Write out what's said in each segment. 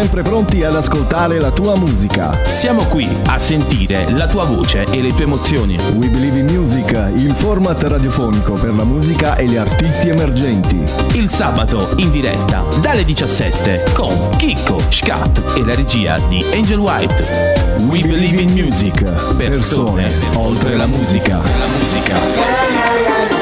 Sempre pronti ad ascoltare la tua musica. Siamo qui a sentire la tua voce e le tue emozioni. We Believe in Music, il format radiofonico per la musica e gli artisti emergenti. Il sabato in diretta dalle 17 con Chicco, Scat e la regia di Angel White. We Believe in Music. Persone oltre la musica. La musica.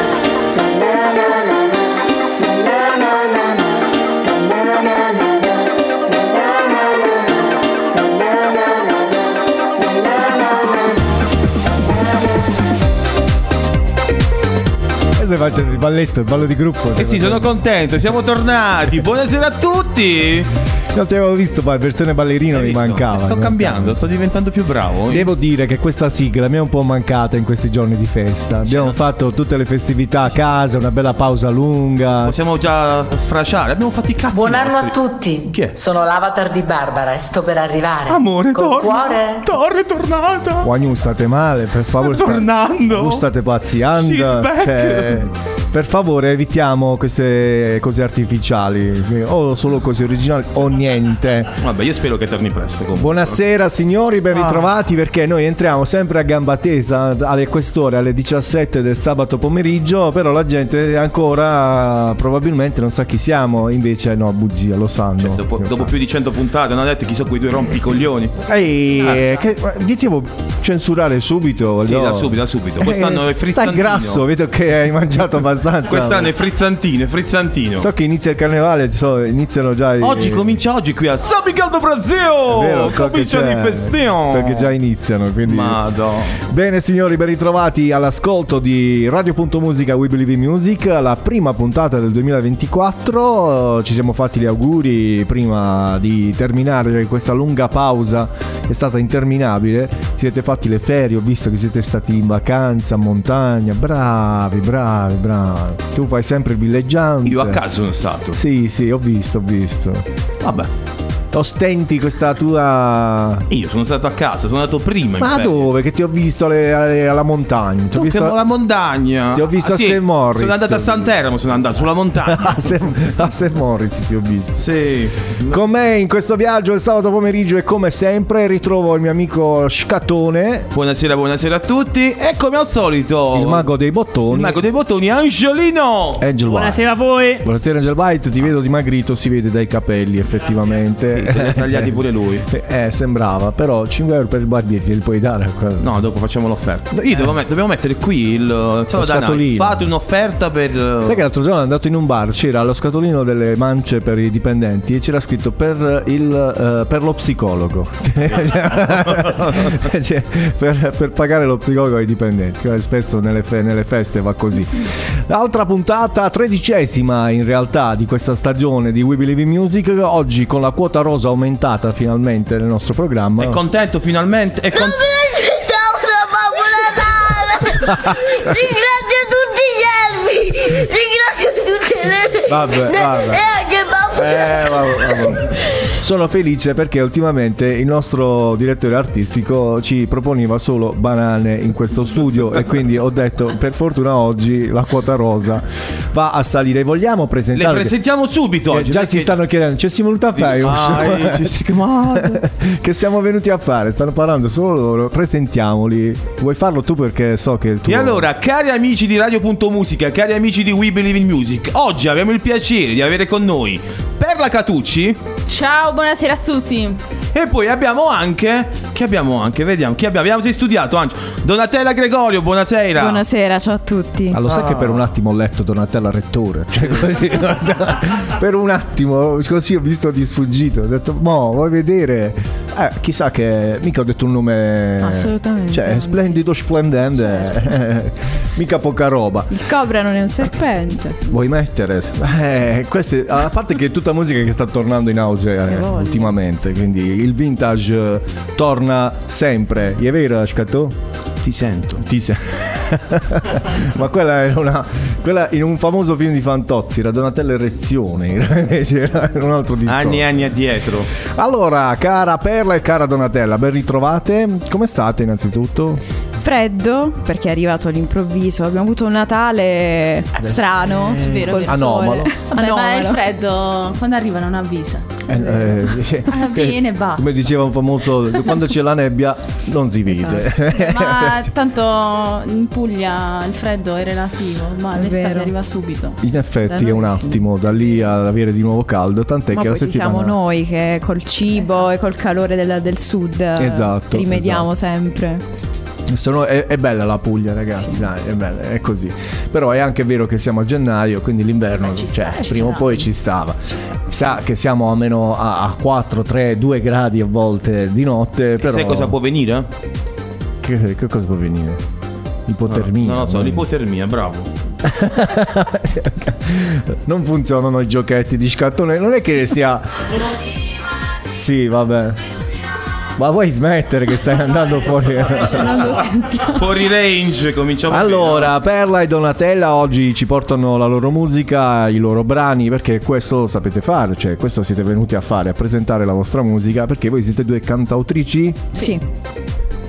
Stai facendo il balletto, il ballo di gruppo. Eh sì, sono contento, siamo tornati. Buonasera a tutti. Non ti avevo visto, poi versione ballerino Hai mi mancava. Sto cambiando, sto diventando più bravo. Devo dire che questa sigla mi è un po' mancata in questi giorni di festa. Abbiamo fatto tutte le festività a casa, una bella pausa lunga. Possiamo già sfrasciare. Abbiamo fatto i cazzi Buon anno a tutti. Chi è? Sono l'avatar di Barbara e sto per arrivare. Amore, Col torna. cuore? Torna, è tornata. Guagnu, state male, per favore. Sta tornando. Voi state pazziando. She's back. Cioè, per favore, evitiamo queste cose artificiali. O solo cose originali o niente. Vabbè, io spero che torni presto. Comunque. Buonasera signori, ben Ah. ritrovati perché noi entriamo sempre a gamba tesa alle quest'ore, alle 17 del sabato pomeriggio, però la gente ancora probabilmente non sa chi siamo, invece no, bugia, lo sanno. Cioè, Dopo, lo dopo sanno. più di 100 puntate hanno detto chi sono quei due rompicoglioni. Ehi, Ah. eh, che, dicevo censurare subito. Sì, no? da subito, da subito. Quest'anno è Stai frizzantino. grasso, vedo che hai mangiato abbastanza. Quest'anno è frizzantino, è frizzantino. So che inizia il carnevale, so, iniziano già i... Oggi comincia oggi qui a do Brasil. Vero, so che cominciano i c'è- festioni. So che già iniziano, quindi... Madò. Bene signori, ben ritrovati all'ascolto di Radio.musica We Believe in Music, la prima puntata del 2024. Ci siamo fatti gli auguri prima di terminare questa lunga pausa che è stata interminabile. Siete fatti le ferie, ho visto che siete stati in vacanza, montagna. Bravi, bravi, bravi. Tu fai sempre il villeggiante. Io a casa sono stato. Sì, sì, ho visto, ho visto. Vabbè. Ostenti questa tua... Io sono stato a casa, sono andato prima. Ma dove? Che ti ho visto alle- alle- alla montagna. Ti ho visto che la montagna. Ti ho visto Ah, a sì, St. Moritz. Sono andato a Santeramo, sono andato sulla montagna. a St. a St. Moritz ti ho visto. sì. Con me in questo viaggio il sabato pomeriggio e come sempre ritrovo il mio amico Scatone, Buonasera, buonasera a tutti. E come al solito, il mago dei bottoni. il mago dei bottoni, Angelino. Angel White. Buonasera a voi. Buonasera Angel White, ti vedo dimagrito, si vede dai capelli effettivamente. Se li ha tagliati pure lui. Eh, sembrava, però 5 euro per il barbiere li puoi dare a quello. No, dopo facciamo l'offerta. Io devo met- dobbiamo mettere qui il, night. scatolino. Fate un'offerta per. Sai che l'altro giorno andato in un bar, c'era lo scatolino delle mance per i dipendenti e c'era scritto per, il, eh, per lo psicologo. Cioè, per, per pagare lo psicologo ai dipendenti. Spesso nelle, fe- nelle feste va così. L'altra puntata, tredicesima in realtà di questa stagione di We Believe in Music, oggi con la quota rosa aumentata finalmente nel nostro programma. È contento finalmente? È con- Ringrazio tutti gli elfi! Ringrazio tutte le... Vabbè, vabbè. E anche Babbo Eh, vabbè, vabbè. Sono felice perché ultimamente il nostro direttore artistico ci proponeva solo banane in questo studio e quindi ho detto per fortuna oggi la quota rosa va a salire. Vogliamo Le presentare? presentiamo subito che oggi. già si stanno chiedendo, ci siamo venuti a fare? Vai, ci si- che siamo venuti a fare? Stanno parlando solo loro. Presentiamoli. Vuoi farlo tu perché so che il tuo E allora, cari amici di Radio.musica, cari amici di We Believe in Music, oggi abbiamo il piacere di avere con noi Perla Catucci Ciao, buonasera a tutti. E poi abbiamo anche, che abbiamo anche, vediamo, chi abbiamo, abbiamo sei studiato anche, Donatella Gregorio, buonasera. Buonasera, ciao a tutti. Ah, lo sai che per un attimo ho letto Donatella Rettore? Cioè, così, per un attimo, così ho visto di sfuggito. Ho detto, mo, vuoi vedere? Eh, chissà che. Mica ho detto un nome. Assolutamente, Cioè, anzi. splendido, splendente. eh, mica poca roba. Il cobra non è un serpente. Vuoi mettere? Eh, queste, a parte che è tutta musica che sta tornando in auge eh, ultimamente, quindi il vintage eh, torna sempre. È vero, Scatò? Ti sento. Ti se- Ma quella era una. Quella in un famoso film di Fantozzi, era Donatella Erezione. C'era un altro discorso. Anni e anni addietro. Allora, cara Perla e cara Donatella, ben ritrovate. Come state innanzitutto? Freddo, perché è arrivato all'improvviso. Abbiamo avuto un Natale strano. È vero, col. Anomalo. sole. Vabbè, ma il Anomalo. freddo quando arriva non avvisa. Eh, eh, Ah, viene e basta. Come diceva un famoso, quando c'è la nebbia non si vede. Esatto. Ma tanto in Puglia il freddo è relativo, ma È l'estate vero. arriva subito. In effetti Da è un sì. attimo da lì ad avere di nuovo caldo, tant'è Ma che la settimana siamo noi che col cibo e col calore del, del sud eh, Esatto, rimediamo sempre. Se no è, è bella la Puglia, ragazzi, dai, è bella, è così. Però è anche vero che siamo a gennaio, quindi l'inverno, Beh, ci cioè, sta, ci prima o sta, poi sì. ci stava. Sa che siamo almeno a, a 4, 3, 2 gradi a volte di notte, però Sai cosa può venire? che, che cosa può venire? Ipotermia. Non lo so, l'ipotermia, bravo. non funzionano i giochetti di scattone, non è che sia Sì, vabbè. Ma vuoi smettere che stai andando fuori? Fuori range, cominciamo Allora, Perla e Donatella oggi ci portano la loro musica, i loro brani, perché questo lo sapete fare, cioè questo siete venuti a fare, a presentare la vostra musica, perché voi siete due cantautrici. Sì,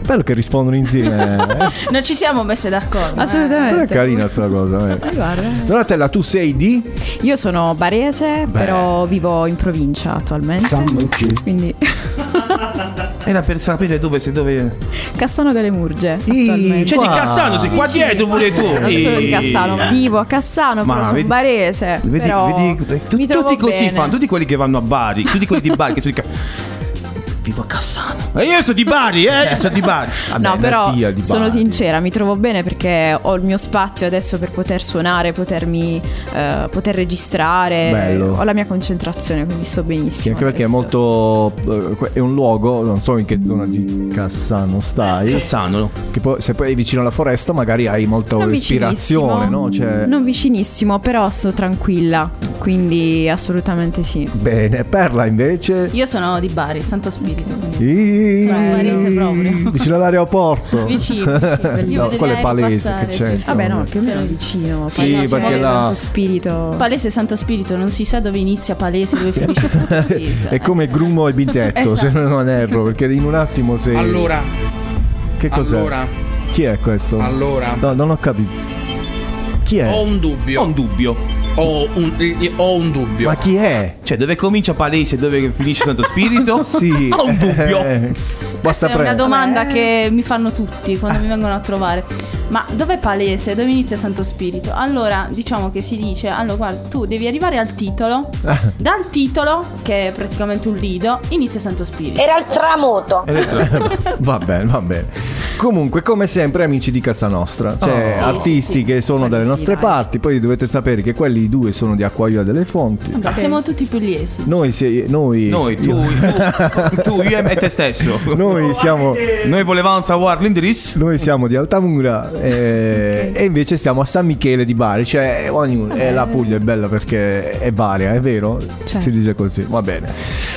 Bello che rispondono insieme. eh. Non ci siamo messe d'accordo. eh. assolutamente. Però è carina sta cosa. eh. Eh, guarda. Donatella, tu sei di? Io sono barese, però vivo in provincia attualmente. Quindi Era per sapere dove sei dove. Cassano delle Murge. Attualmente. C'è di Qua. Cassano, sei qua dietro pure tu. Non sono di. Cassano, vivo a Cassano, Ma sono vedi- barese. Vedi, però vedi, tu- mi trovo tutti così bene. fanno, tutti quelli che vanno a Bari, tutti quelli di Bari che sono di Ca- Vivo a Cassano. E io sono di Bari, eh? Sono di Bari. No, Vabbè, però Mattia di sono Bari. sincera, mi trovo bene perché ho il mio spazio adesso per poter suonare, potermi eh, poter registrare. Bello. Ho la mia concentrazione, quindi sto benissimo. Sì, anche perché è molto. eh, È un luogo, non so in che zona di Cassano stai. Cassano. Che poi, se poi è vicino alla foresta, magari hai molta Non ispirazione, no? Cioè, Non vicinissimo, però sto tranquilla, quindi assolutamente sì. Bene, Perla invece. Io sono di Bari, Santo Spirito. Quindi Ih, Sono barese proprio. Vicino all'aeroporto. Vicino. No, quello è aerei palese passare, che c'è. sì, sì. Vabbè, no, più o meno Sì. vicino. Sì, Poi no, si perché la- tanto spirito. Palese Santo Spirito, non si sa dove inizia Palese, dove finisce Santo Spirito. È come Grumo e Bitetto, se Esatto. non erro, perché in un attimo sei. Allora, che cos'è? allora, Chi è questo? allora, No, non ho capito. Chi è? ho un dubbio. Ho un dubbio. Ho un, ho un dubbio. Ma chi è? Cioè, dove comincia Palese e dove finisce Santo Spirito? Sì. Ho un dubbio. Eh, basta Questa è una prendere. domanda che mi fanno tutti quando mi vengono a trovare. Ma dov'è Palese? Dove inizia Santo Spirito? Allora, diciamo che si dice, allora guarda, tu devi arrivare al titolo. Dal titolo, che è praticamente un lido, inizia Santo Spirito. Era il tramonto. va bene, va bene. Comunque, come sempre, amici di Casa Nostra, cioè Oh. Sì, artisti sì, sì. che sono dalle sì, nostre dai. parti. Poi dovete sapere che quelli due sono di Acquaio delle Fonti. Vabbè, Siamo tutti pugliesi. Noi, se- noi, Noi, tu, tu, tu, io e te stesso. noi siamo. Noi volevamo sapere l'indirizzo. Noi siamo di Altamura eh, e invece stiamo a San Michele di Bari, cioè ognuno, eh, la Puglia è bella perché è varia, è vero? Certo. Si dice così, va bene.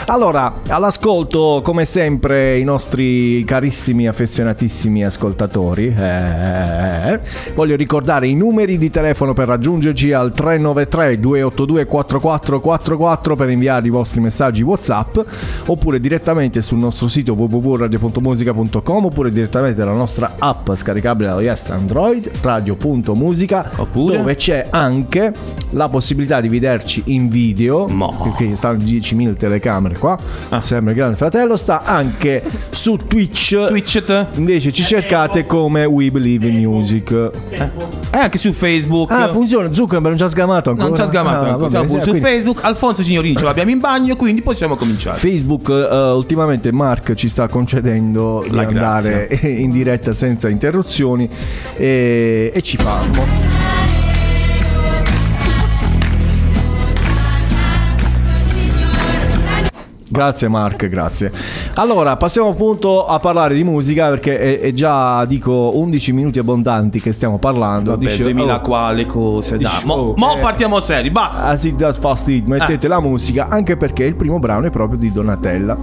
Allora, all'ascolto come sempre i nostri carissimi, affezionatissimi ascoltatori. eh, voglio ricordare i numeri di telefono per raggiungerci al 393 282 4444 per inviare i vostri messaggi WhatsApp oppure direttamente sul nostro sito www.radio.musica.com oppure direttamente dalla nostra app scaricabile da e Android radio.musica Oppure? dove c'è anche la possibilità di vederci in video Mo. perché stanno 10.000 telecamere qua Ah. sembra il grande fratello sta anche su Twitch Twitch. invece ci cercate come We Believe in Music E anche su Facebook. ah funziona Zuckerberg non ci ha sgamato ancora non ci ha sgamato Ah, ancora. va Siamo bene, pure su quindi- Facebook. Alfonso Signorini ce l'abbiamo in bagno, quindi possiamo cominciare. Facebook eh, ultimamente Mark ci sta concedendo La di andare in diretta senza interruzioni e, e ci fa Grazie Mark, grazie. Allora, passiamo appunto a parlare di musica perché è, è già, dico, 11 minuti abbondanti che stiamo parlando. Vabbè, Dice, 2000 oh, quale cose da. Mo, oh, mo eh. partiamo seri, basta. Ah fastidio, mettete la musica, anche perché il primo brano è proprio di Donatella.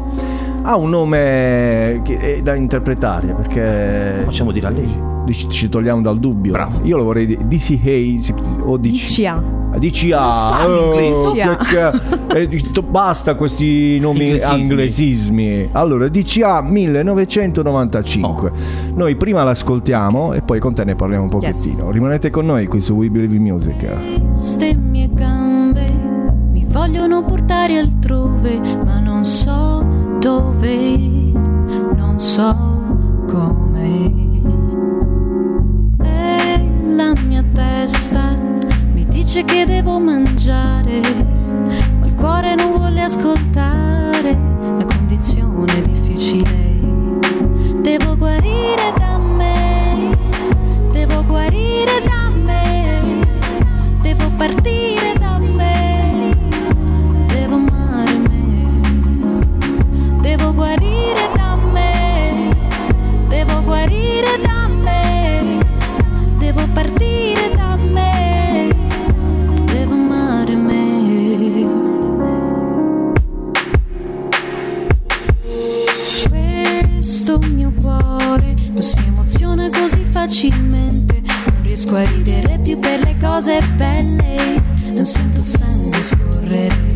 Ha un nome da interpretare perché Facciamo dire a lei. Ci, ci togliamo dal dubbio. Bravo. Io lo vorrei dire DC Hay si- o DC. DCA. DCA, Fammi oh, che- eh, basta questi nomi Inglesismi. anglesismi. Allora, DCA 1995. Noi prima l'ascoltiamo e poi con te ne parliamo un pochettino. Rimanete con noi qui su We Believe in Music. Queste mie gambe mi vogliono portare altrove, ma non so dove, non so come. E la mia testa mi dice che devo mangiare, ma il cuore non vuole ascoltare la condizione difficile. Devo guarire da me, devo guarire da me, devo partire da me, devo amare me, devo guarire da me, devo guarire da me, cose belle. Non sento il sangue scorrere.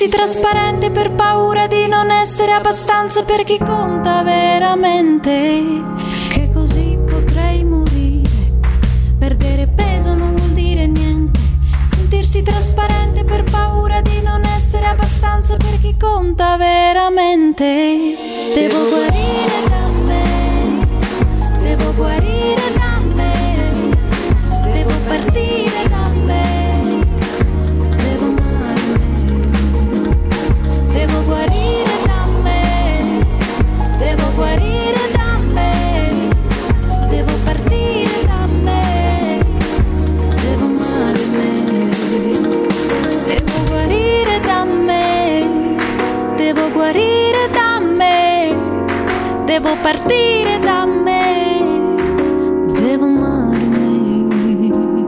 Sentirsi trasparente per paura di non essere abbastanza per chi conta veramente. Che così potrei morire. Perdere peso non vuol dire niente. Sentirsi trasparente per paura di non essere abbastanza per chi conta veramente. Devo guarire Devo partire da me. Devo amare me.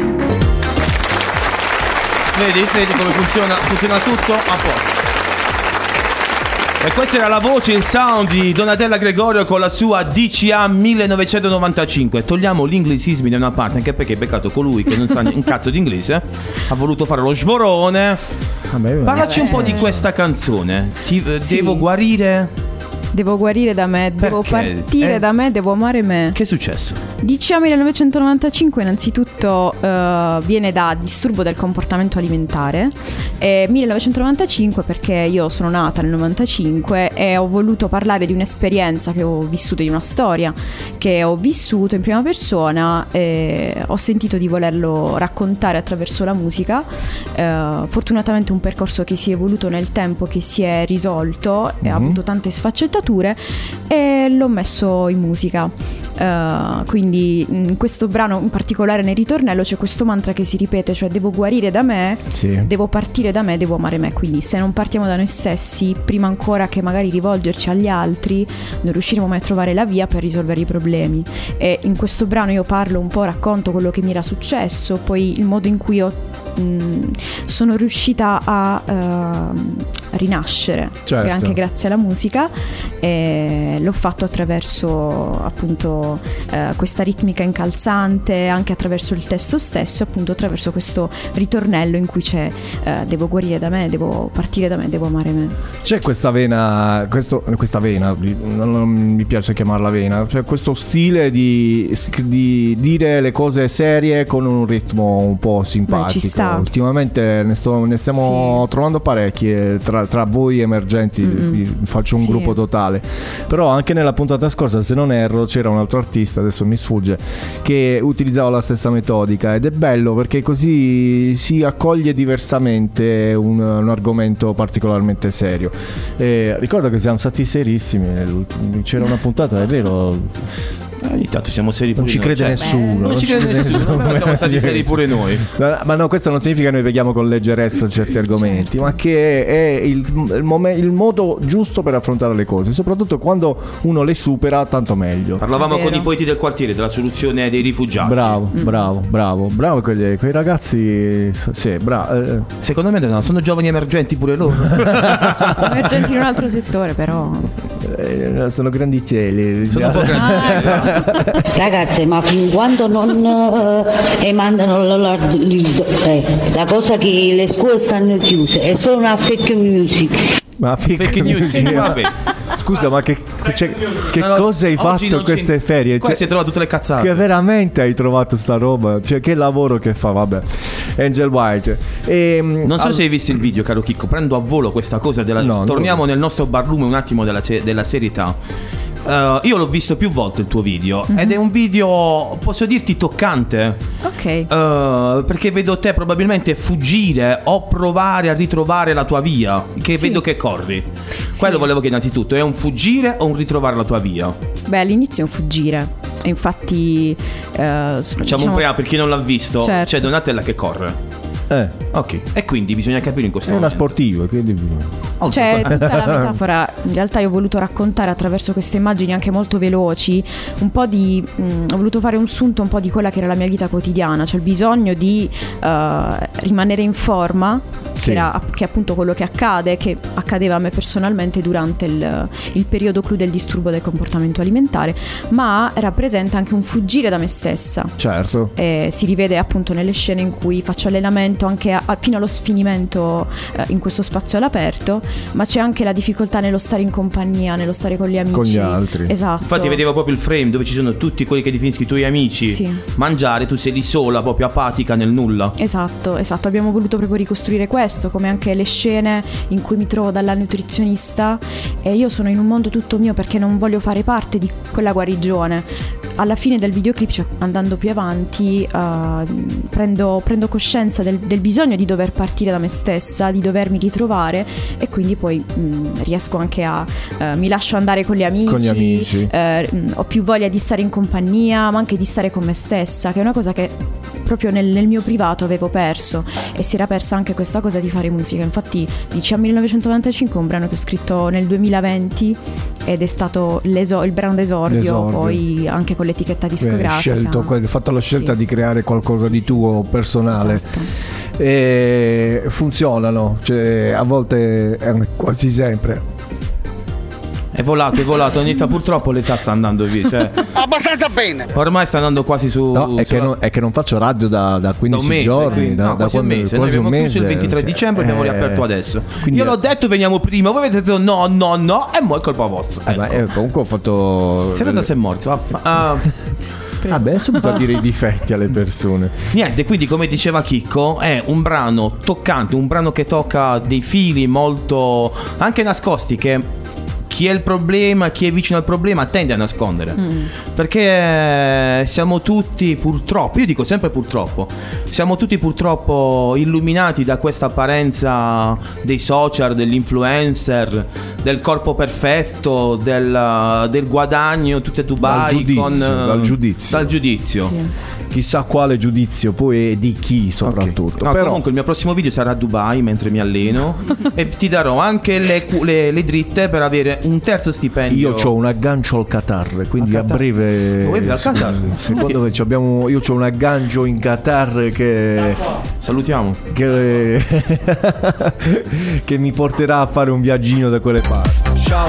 Vedi? Vedi come funziona? Funziona tutto a posto. E questa era la voce, il sound di Donatella Gregorio con la sua DCA 1995. Togliamo gli inglesismi da una parte, anche perché è peccato colui che non sa un cazzo di inglese. Ha voluto fare lo sborone. Parlaci un po' di questa canzone. Ti- eh, Sì. Devo guarire. Devo guarire da me, devo Perché? partire Eh. da me, devo amare me. Che è successo? DCA 1995 innanzitutto eh, viene da disturbo del comportamento alimentare e 1995 perché io sono nata nel 95 e ho voluto parlare di un'esperienza che ho vissuto, di una storia che ho vissuto in prima persona e ho sentito di volerlo raccontare attraverso la musica. Eh, fortunatamente un percorso che si è evoluto nel tempo, che si è risolto e ha Mhm. avuto tante sfaccettature e l'ho messo in musica. Eh, quindi in questo brano in particolare nel ritornello c'è questo mantra che si ripete, cioè devo guarire da me, Sì. devo partire da me, devo amare me. Quindi se non partiamo da noi stessi, prima ancora che magari rivolgerci agli altri, non riusciremo mai a trovare la via per risolvere i problemi. E in questo brano io parlo un po', racconto quello che mi era successo, poi il modo in cui ho mh, sono riuscita a ehm, rinascere Certo. anche grazie alla musica e l'ho fatto attraverso appunto eh, questa ritmica incalzante anche attraverso il testo stesso appunto attraverso questo ritornello in cui c'è eh, devo guarire da me devo partire da me devo amare me C'è questa vena, questo- questa vena, non, mi piace chiamarla vena, cioè questo stile di, di dire le cose serie con un ritmo un po' simpatico. ci sta. Ultimamente ne, sto- ne stiamo trovando parecchie tra, tra voi emergenti, Mm-mm. vi faccio un Sì. gruppo totale. Però anche nella puntata scorsa, se non erro, c'era un altro artista, adesso mi sfugge, che utilizzava la stessa metodica ed è bello perché così si accoglie diversamente un, un argomento particolarmente serio. Eh, ricordo che siamo stati serissimi, c'era una puntata, è vero, Ogni tanto siamo seri non pure ci noi, crede cioè, nessuno. Non ci crede nessuno, però siamo stati seri pure noi. Ma ma no, questo non significa che noi vediamo con leggerezza certi argomenti, ma che è il, il mome- il modo giusto per affrontare le cose, soprattutto quando uno le supera, tanto meglio. Parlavamo con i poeti del quartiere della soluzione dei rifugiati. Bravo, bravo, bravo, bravo quegli- quei ragazzi, sì, bravo. Secondo me no, sono giovani emergenti pure loro. Emergenti in un altro settore, però. Sono grandicelli. Sono un po' grandi. Ragazze, ma fin quando non eh, emandano la, la- eh, la cosa che le scuole stanno chiuse, è solo una fake music. Ma fake, Fake news, music. vabbè. Scusa, ma che, cioè, che No, no, cosa hai fatto in queste ferie? Qua Cioè, si è trovato tutte le cazzate. Che veramente hai trovato sta roba? Cioè, che lavoro che fa, vabbè. Angel White. E, Non so se hai visto il video, caro Chicco. Prendo a volo questa cosa della. No, Torniamo nel nostro barlume un attimo della, se- della serietà. Eh, io l'ho visto più volte il tuo video Mhm. ed è un video, posso dirti, toccante. Ok. Eh, perché vedo te probabilmente fuggire o provare a ritrovare la tua via. Che Sì. vedo che corri. Quello volevo che innanzitutto è un fuggire o un ritrovare la tua via? Beh, all'inizio è un fuggire. E infatti. s- Facciamo diciamo- un pre per chi non l'ha visto. Certo. C'è Donatella che corre. Eh, Ok. E quindi bisogna capire in questo è una momento. sportiva, quindi... C'è tutta la metafora. In realtà io ho voluto raccontare attraverso queste immagini anche molto veloci un po' di. mm, ho voluto fare un sunto un po' di quella che era la mia vita quotidiana, cioè il bisogno di eh, rimanere in forma, Sì. che, era, che è appunto quello che accade, che accadeva a me personalmente durante il, il periodo clou del disturbo del comportamento alimentare, ma rappresenta anche un fuggire da me stessa. Certo. E si rivede appunto nelle scene in cui faccio allenamento anche a- a- fino allo sfinimento eh, in questo spazio all'aperto, ma c'è anche la difficoltà nello stare in compagnia, nello stare con gli amici. Con gli altri. Esatto. Infatti vedevo proprio il frame dove ci sono tutti quelli che definisci i tuoi amici. Sì. Mangiare, tu sei lì sola, proprio apatica nel nulla. Esatto, esatto, abbiamo voluto proprio ricostruire questo, come anche le scene in cui mi trovo dalla nutrizionista e io sono in un mondo tutto mio perché non voglio fare parte di quella guarigione. Alla fine del videoclip, cioè andando più avanti, eh, prendo, prendo coscienza del, del bisogno di dover partire da me stessa, di dovermi ritrovare e quindi poi mh, riesco anche a... eh, mi lascio andare con gli amici, Con gli amici. mh, ho più voglia di stare in compagnia, ma anche di stare con me stessa, che è una cosa che proprio nel, nel mio privato avevo perso e si era persa anche questa cosa di fare musica. Infatti, Dici a 1995 è un brano che ho scritto nel 2020 ed è stato il brano d'esordio, L'esordio. poi anche con l'etichetta Hai discografica. scelto, hai fatto la scelta Sì. di creare qualcosa di tuo personale. Esatto. Funzionano, cioè, a volte, quasi sempre. È volato, è volato. Anita, purtroppo l'età sta andando via. Cioè, Abbastanza bene. ormai sta andando quasi su. No, è, che sulla- non, è che non faccio radio da, da da 15 un mese, giorni, quindi- da, no, da quasi un mese. Noi quasi un abbiamo chiuso il mese, 23 cioè, dicembre, abbiamo eh, riaperto adesso. quindi- Io l'ho detto, veniamo prima. Voi avete detto no, no, no. E mo' è colpa vostra. Eh, ma Ecco. eh, comunque ho fatto. Siete da sei morti. vaffa- Ah, Vabbè, subito a dire i difetti alle persone. niente, quindi come diceva Chicco, è un brano toccante, un brano che tocca dei fili molto anche nascosti che chi è il problema, chi è vicino al problema tende a nascondere. Perché siamo tutti purtroppo, io dico sempre purtroppo, siamo tutti purtroppo illuminati da questa apparenza dei social, dell'influencer, del corpo perfetto, del, del guadagno, tutte Dubai Dal giudizio, con, eh, dal giudizio. Dal giudizio. Chissà quale giudizio poi di chi soprattutto. No, Però comunque il mio prossimo video sarà a Dubai mentre mi alleno e ti darò anche le, le- le dritte per avere un terzo stipendio. io ho un aggancio al Qatar, quindi Al a Qatar? breve. Dove al Qatar? Secondo me abbiamo, io ho un aggancio in Qatar che. Salutiamo. Che, che mi porterà a fare un viaggino da quelle parti. Ciao,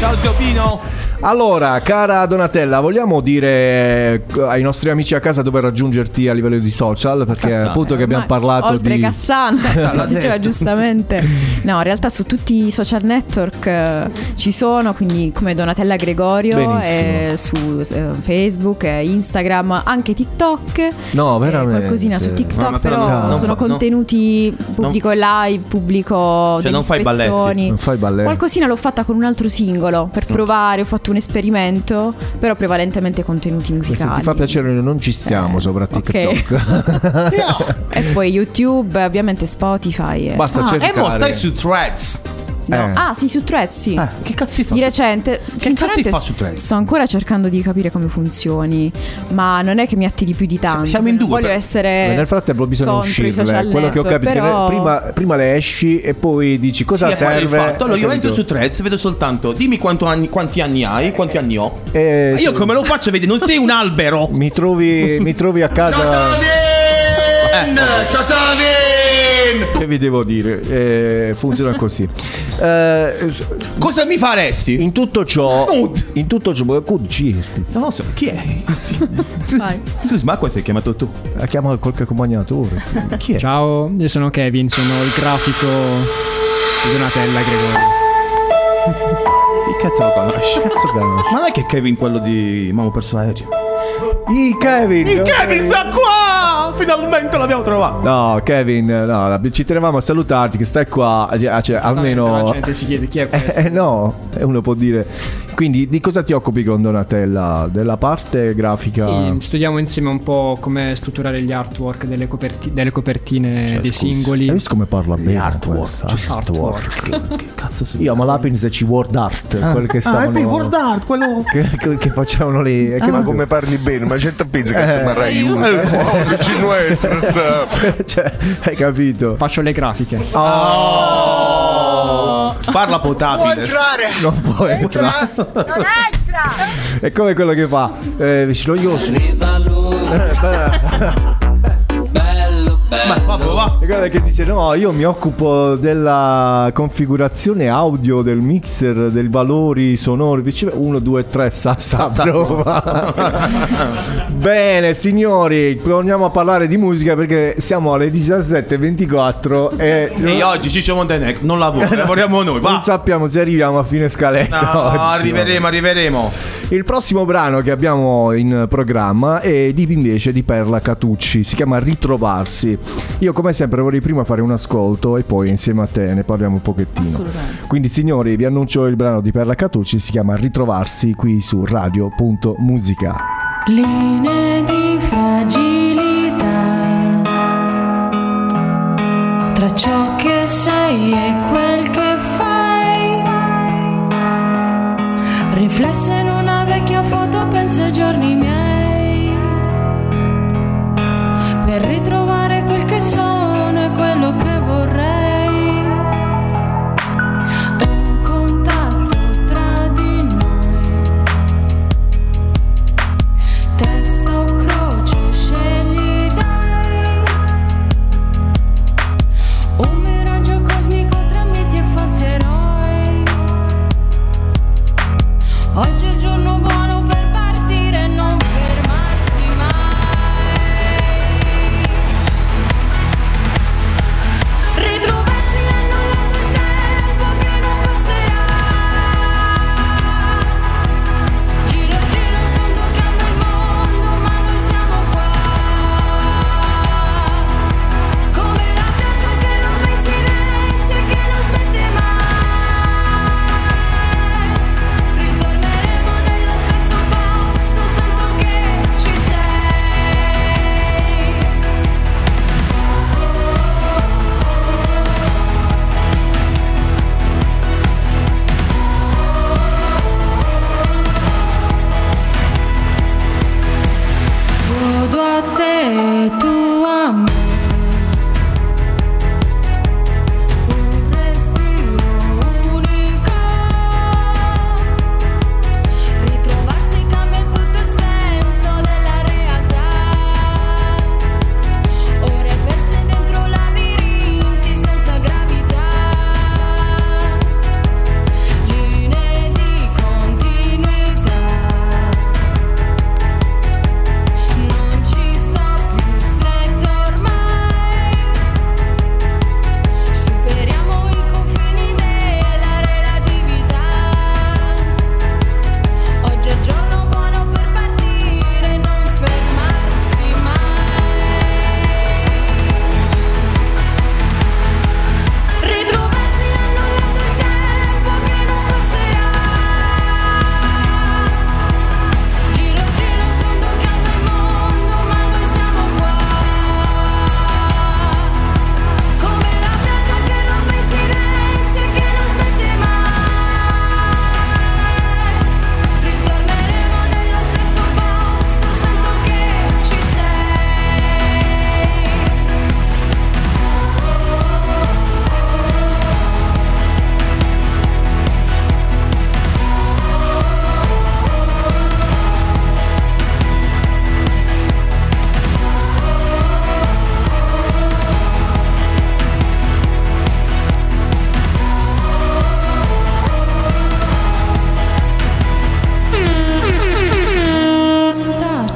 Ciao zio Pino. Allora, cara Donatella, vogliamo dire eh, ai nostri amici a casa dove raggiungerti a livello di social? Perché Cassano. appunto che abbiamo parlato oltre di... Cassandra, l'ha diceva giustamente. No, in realtà su tutti i social network eh, ci sono, quindi come Donatella Gregorio, eh, su eh, Facebook, eh, Instagram, anche TikTok. No, eh, veramente. qualcosina su TikTok, No, ma però però non sono fa- no. contenuti pubblico live, pubblico Cioè, non fai balletti. Non fai balletti. Qualcosina l'ho fatta con un altro singolo per provare, ho fatto un esperimento, però prevalentemente contenuti Se musicali. ti fa piacere, noi non ci stiamo Eh, sopra ok. TikTok. E poi YouTube, ovviamente Spotify. e- Basta Ah, e cercare. mo stai su Threads. No. Eh. Ah, sì, su Threads, sì. Eh, che cazzo fa? Di recente, Che cazzo fa su Threads? sto ancora cercando di capire come funzioni, ma non è che mi attiri più di tanto. siamo in due, Voglio per- essere. Nel frattempo bisogna uscirle. social Quello che ho capito però- prima, prima le esci e poi dici cosa Sì, serve. fatto. Allora io entro su Threads vedo soltanto dimmi anni- quanti anni hai, quanti anni ho. Eh, Ma io sì. come lo faccio a vedere? Non sei un albero. Mi trovi, mi trovi a casa. Che vi devo dire? Eh, funziona così. Eh, Cosa mi faresti? in tutto ciò. Nude. In tutto ciò. Cucci. Non lo so, chi è? Vai. Scusa, ma questo hai chiamato tu? Ha chiamato qualche accompagnatore. Chi è? Ciao, io sono Kevin, sono il grafico di Donatella Gregorio. Che cazzo lo conosci? Cazzo conosci? Ma non è che Kevin quello di Mamma perso aereo? I Kevin. Il Kevin sta qua! Finalmente l'abbiamo trovato. No, Kevin, no, ci tenevamo a salutarti che stai qua, eh, cioè, La almeno... gente si chiede chi è questo. Eh no, eh, uno può dire. Quindi di cosa ti occupi con Donatella? Della parte grafica? Sì, studiamo insieme un po' come strutturare gli artwork delle, coperti- delle copertine Cioè, dei scusi, singoli. Hai visto come parla bene? artwork, giusto Artwork. Che, che cazzo sono? Io a Malapin ci Word Art, quelli che Ah, stavano... è vero, Word Art, quello... che, che- che facevano lì. e che Ma come parli bene, ma certo pensi che Eh. si Rai uno. Oh, cioè, hai capito? Faccio le grafiche. Parla potabile. Non puoi entrare. È come quello che fa eh, vicino io. Ma vabbè, va. E guarda che dice: No, io mi occupo della configurazione audio del mixer, dei valori sonori. Dice 1, 2, 3, sa, sa, Sa, prova. Bene, signori, torniamo a parlare di musica perché siamo alle 17.24 e. E oggi Ciccio Montenegro non lavora, lavoriamo noi. Va. Non sappiamo se arriviamo a fine scaletta. No, oggi, arriveremo, arriveremo. il prossimo brano che abbiamo in programma è di invece di Perla Catucci, si chiama Ritrovarsi. Io come sempre vorrei prima fare un ascolto e poi insieme a te ne parliamo un pochettino. Quindi signori, vi annuncio il brano di Perla Catucci, si chiama Ritrovarsi qui su radio.musica. Linee di fragilità tra ciò che sei e quel che fai. Riflesse in una vecchia foto, penso ai giorni miei. Per ritrovare quel che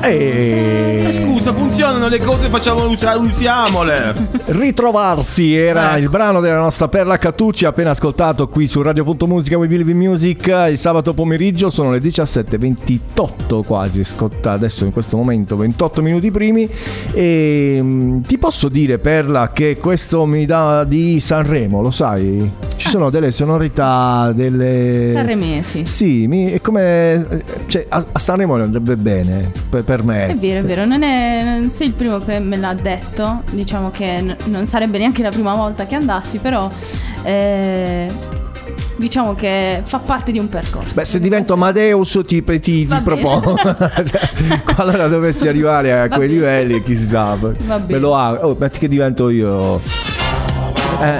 Ei. Adesso funzionano le cose, facciamo usiamole. Ritrovarsi era il brano della nostra Perla Cattucci appena ascoltato qui su Radio.musica We Believe in Music il sabato pomeriggio sono le 17.28 quasi scotta adesso in questo momento 28 minuti primi e mm, ti posso dire Perla che questo mi dà di Sanremo lo sai? Ci sono delle sonorità delle Sanremesi. sì, mi- è come cioè, a, a Sanremo andrebbe bene per, per me È vero, è vero, non, è, non sei il primo che me l'ha detto, diciamo che n- non sarebbe neanche la prima volta che andassi, però eh, diciamo che fa parte di un percorso. Beh, se divento Amadeus ti, ti, ti propongo. Cioè, qualora dovessi arrivare a Va quei bene. livelli, chi si sa. Va Me bene. lo ha. Oh, metti che divento io. Eh,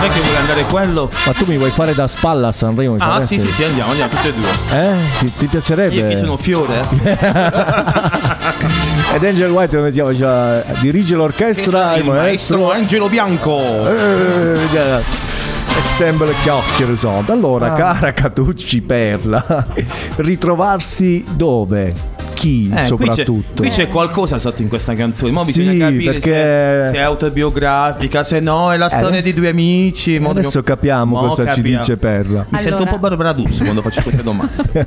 Dov'è che vuole andare quello? ma tu mi vuoi fare da spalla a Sanremo? Ah, sì, sì, sì, andiamo, andiamo tutti e due. Eh? Ti, ti piacerebbe? Io chi sono fiore? Ed Angel White lo mettiamo già. Dirige l'orchestra, il il maestro maestro. Angelo Bianco. Eh, e sempre le chiacchiere sono. Allora, Ah. cara Catucci Perla, ritrovarsi dove? Chi Eh, qui c'è- soprattutto? Qui c'è, qualcosa sotto in questa canzone. Mo Sì, bisogna capire perché- se, se è autobiografica, se no è la storia adesso- di due amici. mo Adesso dobbiamo- capiamo mo cosa ci capiamo. dice Perla. Mi sento un Allora- po' Barbara D'Urso quando faccio queste domande.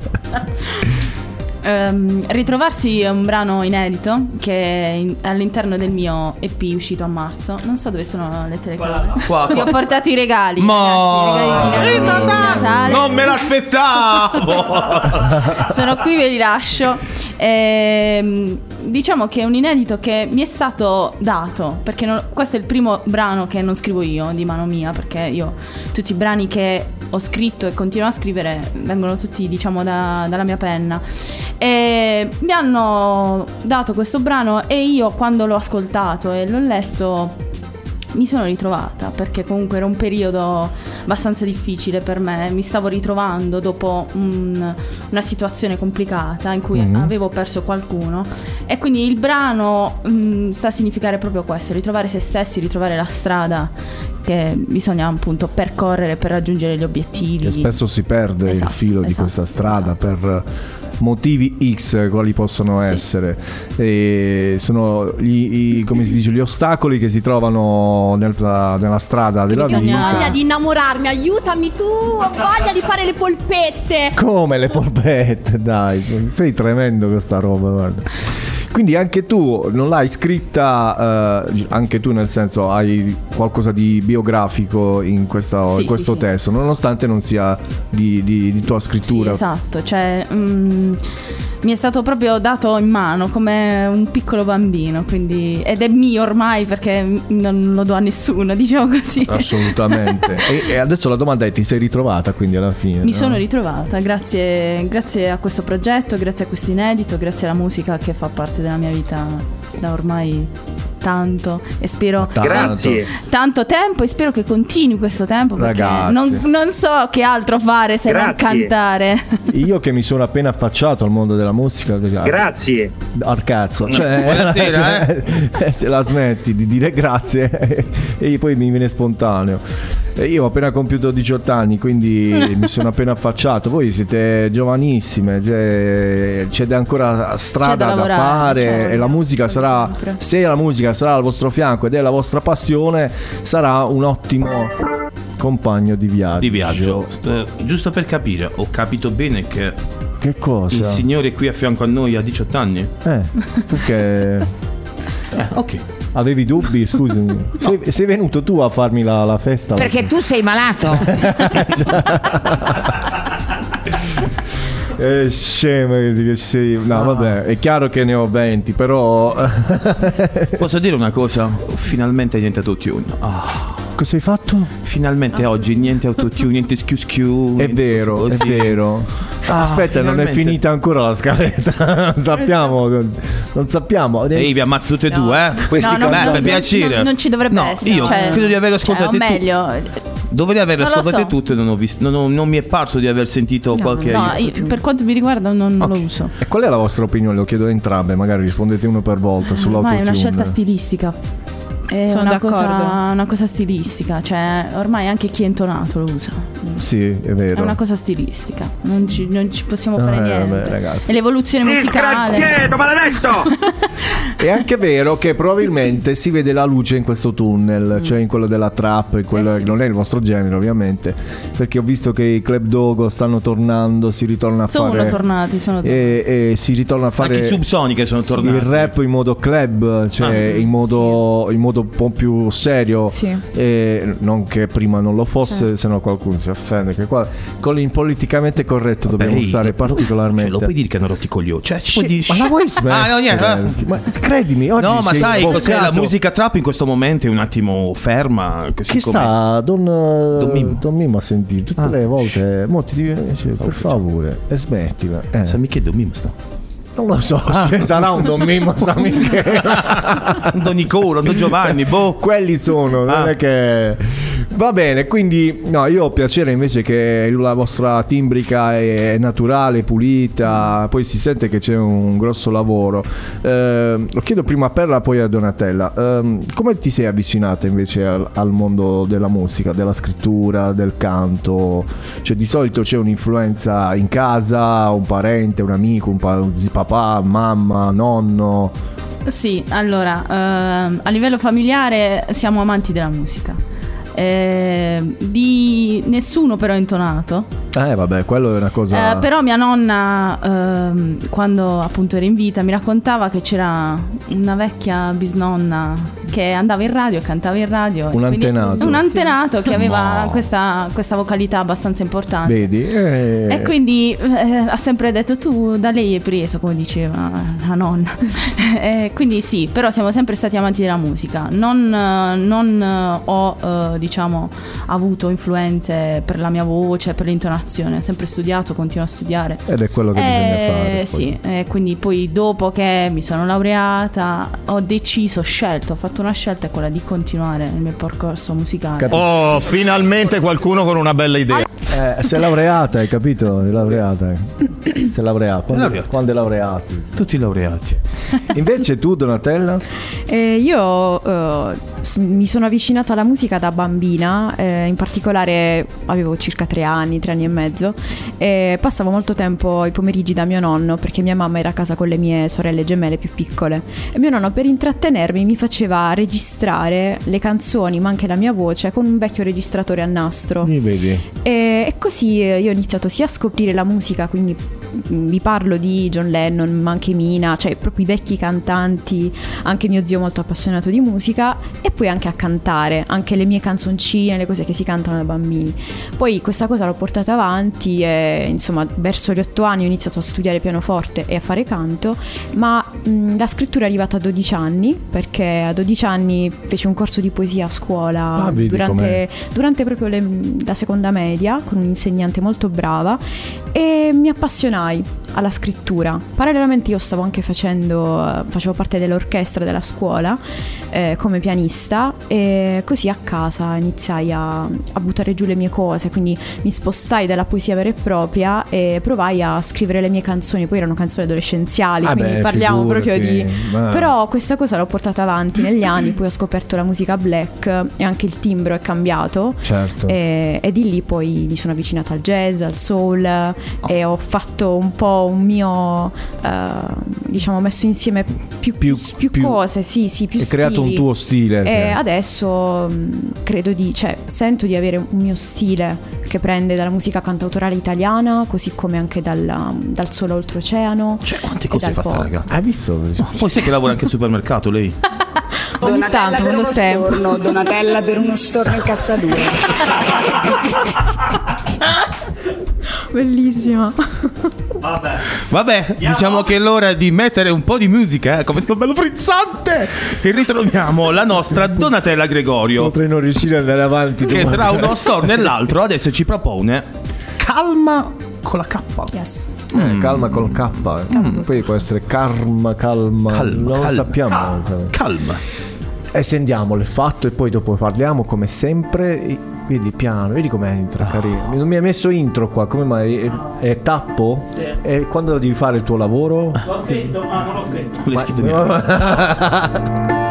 Ehm, ritrovarsi è un brano inedito che è in- all'interno del mio EP uscito a marzo. Non so dove sono le telecamere. Qua, Vi ho qua. portato i regali. Ma- ragazzi, i regali di, Natale- di Natale. Non me l'aspettavo! Sono qui, ve li lascio. Ehm, diciamo che è un inedito che mi è stato dato, perché non- questo è il primo brano che non scrivo io di mano mia, perché io tutti i brani che ho scritto e continuo a scrivere vengono tutti, diciamo, da- dalla mia penna. E mi hanno dato questo brano e io quando l'ho ascoltato e l'ho letto mi sono ritrovata perché comunque era un periodo abbastanza difficile per me, mi stavo ritrovando dopo un- una situazione complicata in cui Mhm. avevo perso qualcuno e quindi il brano mm, sta a significare proprio questo, ritrovare se stessi, ritrovare la strada che bisogna appunto percorrere per raggiungere gli obiettivi. Che spesso si perde Esatto, il filo di esatto, questa strada per motivi X quali possono essere. E sono gli, i- come si dice, gli ostacoli che si trovano nella, nella strada della Ho voglia vita di innamorarmi, aiutami tu, ho voglia di fare le polpette. come le polpette dai. Sei tremendo questa roba guarda quindi anche tu non l'hai scritta eh, anche tu nel senso hai qualcosa di biografico in, questa- Sì, in questo sì, sì. testo nonostante non sia di, di- di tua scrittura Sì, esatto, cioè mm, mi è stato proprio dato in mano come un piccolo bambino, quindi ed è mio ormai perché non lo do a nessuno, diciamo così. Assolutamente. e, e adesso la domanda è: ti sei ritrovata quindi alla fine? Mi no? sono ritrovata grazie, grazie a questo progetto, grazie a questo inedito, grazie alla musica che fa parte della mia vita da ormai tanto e spero Tanto. Grazie. tanto tempo e spero che continui questo tempo perché Ragazzi. non, non so che altro fare se non Grazie. cantare. Io che mi sono appena affacciato al mondo della musica. Grazie. Al cazzo. Cioè, Buonasera, eh, se la smetti di dire grazie e poi mi viene spontaneo. E Io ho appena compiuto 18 anni, quindi mi sono appena affacciato. Voi siete giovanissime, cioè, c'è da ancora strada C'è da da, lavorare, fare certo, e la musica sarà, sempre. se la musica sarà al vostro fianco ed è la vostra passione, sarà un ottimo compagno di viaggio. Di viaggio. Eh, giusto per capire, ho capito bene che Che cosa? il signore qui a fianco a noi ha 18 anni? Eh, perché Eh, ok. avevi dubbi? Scusami. Sei, sei venuto tu a farmi la, la festa? Perché tu sei malato. Eh, scemo che sei. No, vabbè, è chiaro che ne ho 20, però. Posso dire una cosa? Finalmente niente autotune. Ah. Cosa hai fatto? Finalmente oggi niente autotune, niente schiu schiu. È vero, è vero. Ah, Aspetta, non è finalmente. finita ancora la scaletta. non sappiamo. Non sappiamo. Ehi, vi ammazzo tutte e No. due, eh? No, no, Beh, no, per no, piacere. no, non ci dovrebbe No, essere. Io cioè- credo di averle cioè, ascoltate o meglio, Dovrei averle Non ascoltate so. tutte, non, ho visto, non, ho- non mi è parso di aver sentito qualche no, io- per quanto mi riguarda non lo uso. E qual è la vostra opinione? Lo chiedo a entrambe, magari rispondete uno per volta Ma è sull'autotune. una scelta stilistica. È Sono una d'accordo. cosa, una cosa stilistica, cioè ormai anche chi è intonato lo usa. Sì, è vero. È una cosa stilistica, non ci, non ci possiamo Ah, fare eh, niente. vabbè, ragazzi. È l'evoluzione musicale. È anche vero che probabilmente si vede la luce in questo tunnel, Mm. cioè in quello della trap, in quello Eh che non è il vostro genere ovviamente, perché ho visto che i Club Dogo stanno tornando, si ritorna a Sono fare... tornati, sono tornati. E, e si ritorna a fare Anche i subsoniche sono tornati. il rap in modo club, cioè Ah. in, modo, in modo un po' più serio. Sì. E non che prima non lo fosse, Certo. se no qualcuno si offende. Che qua con l'impoliticamente corretto dobbiamo Beh, stare particolarmente. Cioè, lo puoi dire che hanno rotti i coglioni. Cioè, può dire. Ma la vuoi smettere? Ah, no, niente. eh. Ma credimi, oggi No, ma sai cos'è? La sboccato. musica trap in questo momento è un attimo ferma. Così Chi come- sta? Don, Don Mimmo. Don Mimmo a sentire tutte Ah. le volte. Mo ti dice, per favore, e smettila. Eh. Sa mica Don Mimmo sta. Non lo so, se sarà un Don Mimmo, sa Michele. Un Don Nicola, un Don Giovanni, boh. Quelli sono, non Ah. è che. Va bene, quindi no, io ho piacere invece che la vostra timbrica è naturale, pulita, poi si sente che c'è un grosso lavoro. Eh, lo chiedo prima a Perla, poi a Donatella. Ehm, come ti sei avvicinata invece al, al mondo della musica, della scrittura, del canto? Cioè, di solito c'è un'influenza in casa, un parente, un amico, un pa- un papà, mamma, nonno. Sì, allora, ehm, a livello familiare siamo amanti della musica. Eh, di nessuno però intonato. Eh, vabbè, quello è una cosa. Eh, però mia nonna, ehm, quando appunto era in vita, mi raccontava che c'era una vecchia bisnonna che andava in radio e cantava in radio. Un e antenato. Un antenato che aveva No. questa, questa vocalità abbastanza importante. Vedi? Eh, E quindi eh, ha sempre detto tu da lei hai preso, come diceva la nonna. E quindi sì, però siamo sempre stati amanti della musica. Non, eh, non, eh, ho, eh, diciamo, avuto influenze per la mia voce, per l'intonazione. Ho sempre studiato, continuo a studiare. Ed è quello che bisogna Eh, fare. poi. Sì, e quindi poi dopo che mi sono laureata ho deciso, ho scelto, ho fatto una scelta, è quella di continuare il mio percorso musicale. Oh, finalmente qualcuno con una bella idea. Eh, sei laureata, hai capito? Sei laureata. eh. Sei laureata. Quando, Laureata. quando è laureati? Tutti laureati. Invece tu, Donatella? Eh, io eh, mi sono avvicinata alla musica da bambina, eh, in particolare avevo circa tre anni, tre anni e mezzo, e passavo molto tempo i pomeriggi da mio nonno perché mia mamma era a casa con le mie sorelle gemelle più piccole e mio nonno per intrattenermi mi faceva registrare le canzoni ma anche la mia voce con un vecchio registratore a nastro. Mi vedi? E, e così eh, io ho iniziato sia a scoprire la musica, quindi vi parlo di John Lennon, ma anche Mina, cioè proprio i vecchi cantanti, anche mio zio molto appassionato di musica, e poi anche a cantare, anche le mie canzoncine, le cose che si cantano da bambini. Poi questa cosa l'ho portata avanti e insomma verso gli otto anni ho iniziato a studiare pianoforte e a fare canto, ma mh, la scrittura è arrivata a 12 anni, perché a 12 anni feci un corso di poesia a scuola Ah, durante durante proprio le- la seconda media con un'insegnante molto brava e mi ai alla scrittura. Parallelamente io stavo anche facendo, facevo parte dell'orchestra della scuola eh, come pianista e così a casa iniziai a, a buttare giù le mie cose, quindi mi spostai dalla poesia vera e propria e provai a scrivere le mie canzoni, poi erano canzoni adolescenziali, Ah quindi beh, parliamo proprio di... ma- Però questa cosa l'ho portata avanti negli anni, poi ho scoperto la musica black e anche il timbro è cambiato. Certo. E, e di lì poi mi sono avvicinata al jazz, al soul e ho fatto un po' un mio, eh, diciamo, messo insieme più, più, più- cose, sì, sì, più Hai creato un tuo stile. E che- adesso mh, credo di, cioè, sento di avere un mio stile che prende dalla musica cantautorale italiana, così come anche dal, dal solo oltreoceano. Cioè, quante e cose fa sta ragazza? Hai visto? Poi sai che lavora anche al supermercato lei? Ogni tanto, per uno tempo. storno, Donatella per uno storno in cassa 2. Bellissima. Vabbè, diciamo che è l'ora di mettere un po' di musica, eh, come sto bello frizzante! E ritroviamo la nostra Donatella Gregorio, Potrei non riuscire ad andare avanti. che tra uno storno e l'altro adesso ci propone calma con la K. Yes. Eh, calma col K. eh. Poi può essere karma, calma. Calma, non lo calma. sappiamo. Calma. E sentiamo le fatto e poi dopo parliamo come sempre. Vedi piano, vedi com'è entra carino. Non mi hai messo intro qua, come mai? È, è tappo? Sì. E quando devi fare il tuo lavoro? L'ho scritto? Ah, non l'ho scritto. L'hai scritto niente.